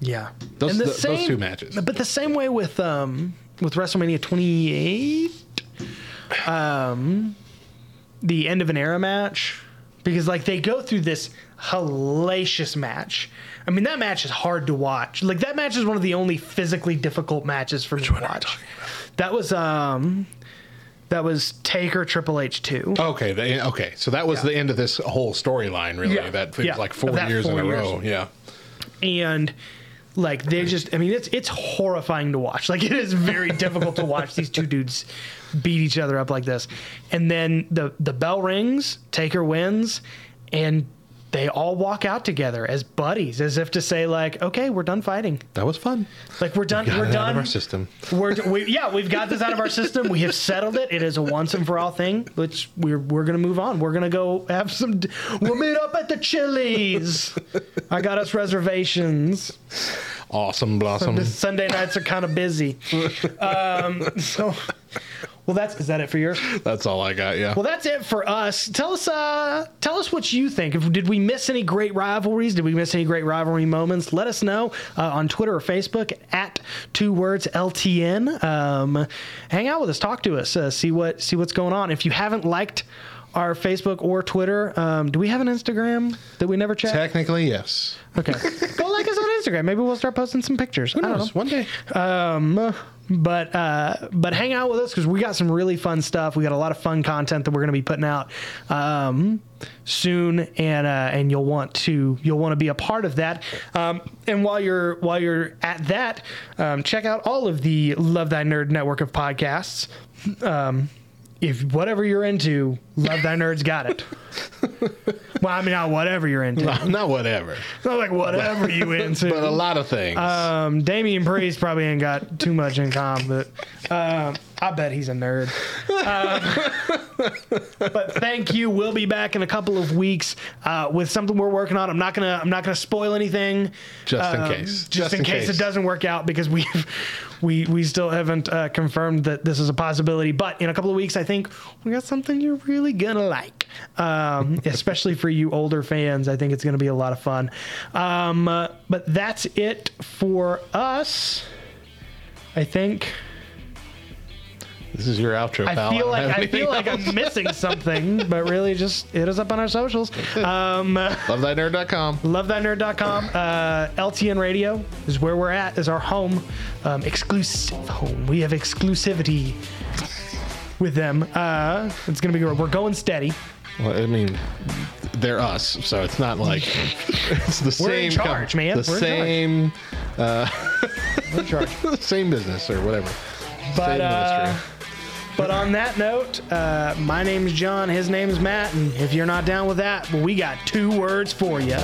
Speaker 1: yeah.
Speaker 2: Those-
Speaker 1: the
Speaker 2: th- those two matches.
Speaker 1: But the same way with um, with WrestleMania 28, um, the end of an era match, because like they go through this hellacious match. I mean, that match is hard to watch. Like that match is one of the only physically difficult matches for me to watch. That was um, that was Taker Triple H two.
Speaker 2: Okay, the, eh, okay. So that was the end of this whole storyline, really.
Speaker 1: Yeah.
Speaker 2: That it was
Speaker 1: Yeah.
Speaker 2: like four years
Speaker 1: four
Speaker 2: in a
Speaker 1: years.
Speaker 2: row. Yeah.
Speaker 1: and like they just i mean it's it's horrifying to watch like it is very difficult to watch these two dudes beat each other up like this and then the the bell rings taker wins and they all walk out together as buddies as if to say like okay we're done fighting
Speaker 2: That was fun.
Speaker 1: like we're done we're
Speaker 2: it
Speaker 1: done
Speaker 2: out of our system.
Speaker 1: we're we, yeah we've got this out of our system we have settled it it is a once and for all thing which we're we're gonna move on we're gonna go have some we'll meet up at the chili's i got us reservations
Speaker 2: Awesome blossom.
Speaker 1: the Sunday nights are kind of busy. Um, so, well, that's is that it for yours?
Speaker 2: That's all I got. Yeah.
Speaker 1: Well, that's it for us. Tell us, uh, tell us what you think. If, did we miss any great rivalries? Did we miss any great rivalry moments? Let us know uh, on Twitter or Facebook at two words LTN. Um, hang out with us, talk to us, uh, see what see what's going on. If you haven't liked our Facebook or Twitter, um, do we have an Instagram that we never check?
Speaker 2: Technically, yes.
Speaker 1: Okay, go like us on Instagram. Maybe we'll start posting some pictures.
Speaker 2: Who
Speaker 1: I don't know.
Speaker 2: knows? One day.
Speaker 1: Um, but uh, but hang out with us because we got some really fun stuff. We got a lot of fun content that we're going to be putting out um, soon, and uh, and you'll want to you'll want to be a part of that. Um, and while you're while you're at that, um, check out all of the Love Thy Nerd network of podcasts. If whatever you're into, Love Thy Nerd's got it. well, I mean, not whatever you're into.
Speaker 2: Not whatever,
Speaker 1: Not like whatever you into.
Speaker 2: but a lot of things.
Speaker 1: Um, Damian Priest probably ain't got too much in common, but um, I bet he's a nerd. Um, but thank you. We'll be back in a couple of weeks uh, with something we're working on. I'm not gonna I'm not gonna spoil anything.
Speaker 2: Just in
Speaker 1: um,
Speaker 2: case.
Speaker 1: Just, in, case, it doesn't work out because we we we still haven't uh, confirmed that this is a possibility. But in a couple of weeks, I think we got something you're really gonna like, um, especially for you older fans. I think it's gonna be a lot of fun. Um, uh, but that's it for us. I think.
Speaker 2: This is your outro,
Speaker 1: I
Speaker 2: pal.
Speaker 1: feel like
Speaker 2: have
Speaker 1: I
Speaker 2: anything
Speaker 1: feel like. I'm missing something, but really just hit us up on our socials. Um,
Speaker 2: LoveThyNerd.com.
Speaker 1: LoveThatNerd.com. Uh, LTN Radio is where we're at, is our home, um, exclusive home. We have exclusivity with them. Uh, it's gonna be great. We're going steady.
Speaker 2: Well, I mean, they're us, so it's not like it's the
Speaker 1: We're
Speaker 2: same.
Speaker 1: in charge,
Speaker 2: com-
Speaker 1: man.
Speaker 2: The
Speaker 1: We're in
Speaker 2: same,
Speaker 1: We're in charge.
Speaker 2: same business or whatever.
Speaker 1: But
Speaker 2: same
Speaker 1: uh,
Speaker 2: ministry.
Speaker 1: But on that note, uh, my name's John. His name's Matt, and if you're not down with that, we got two words for you.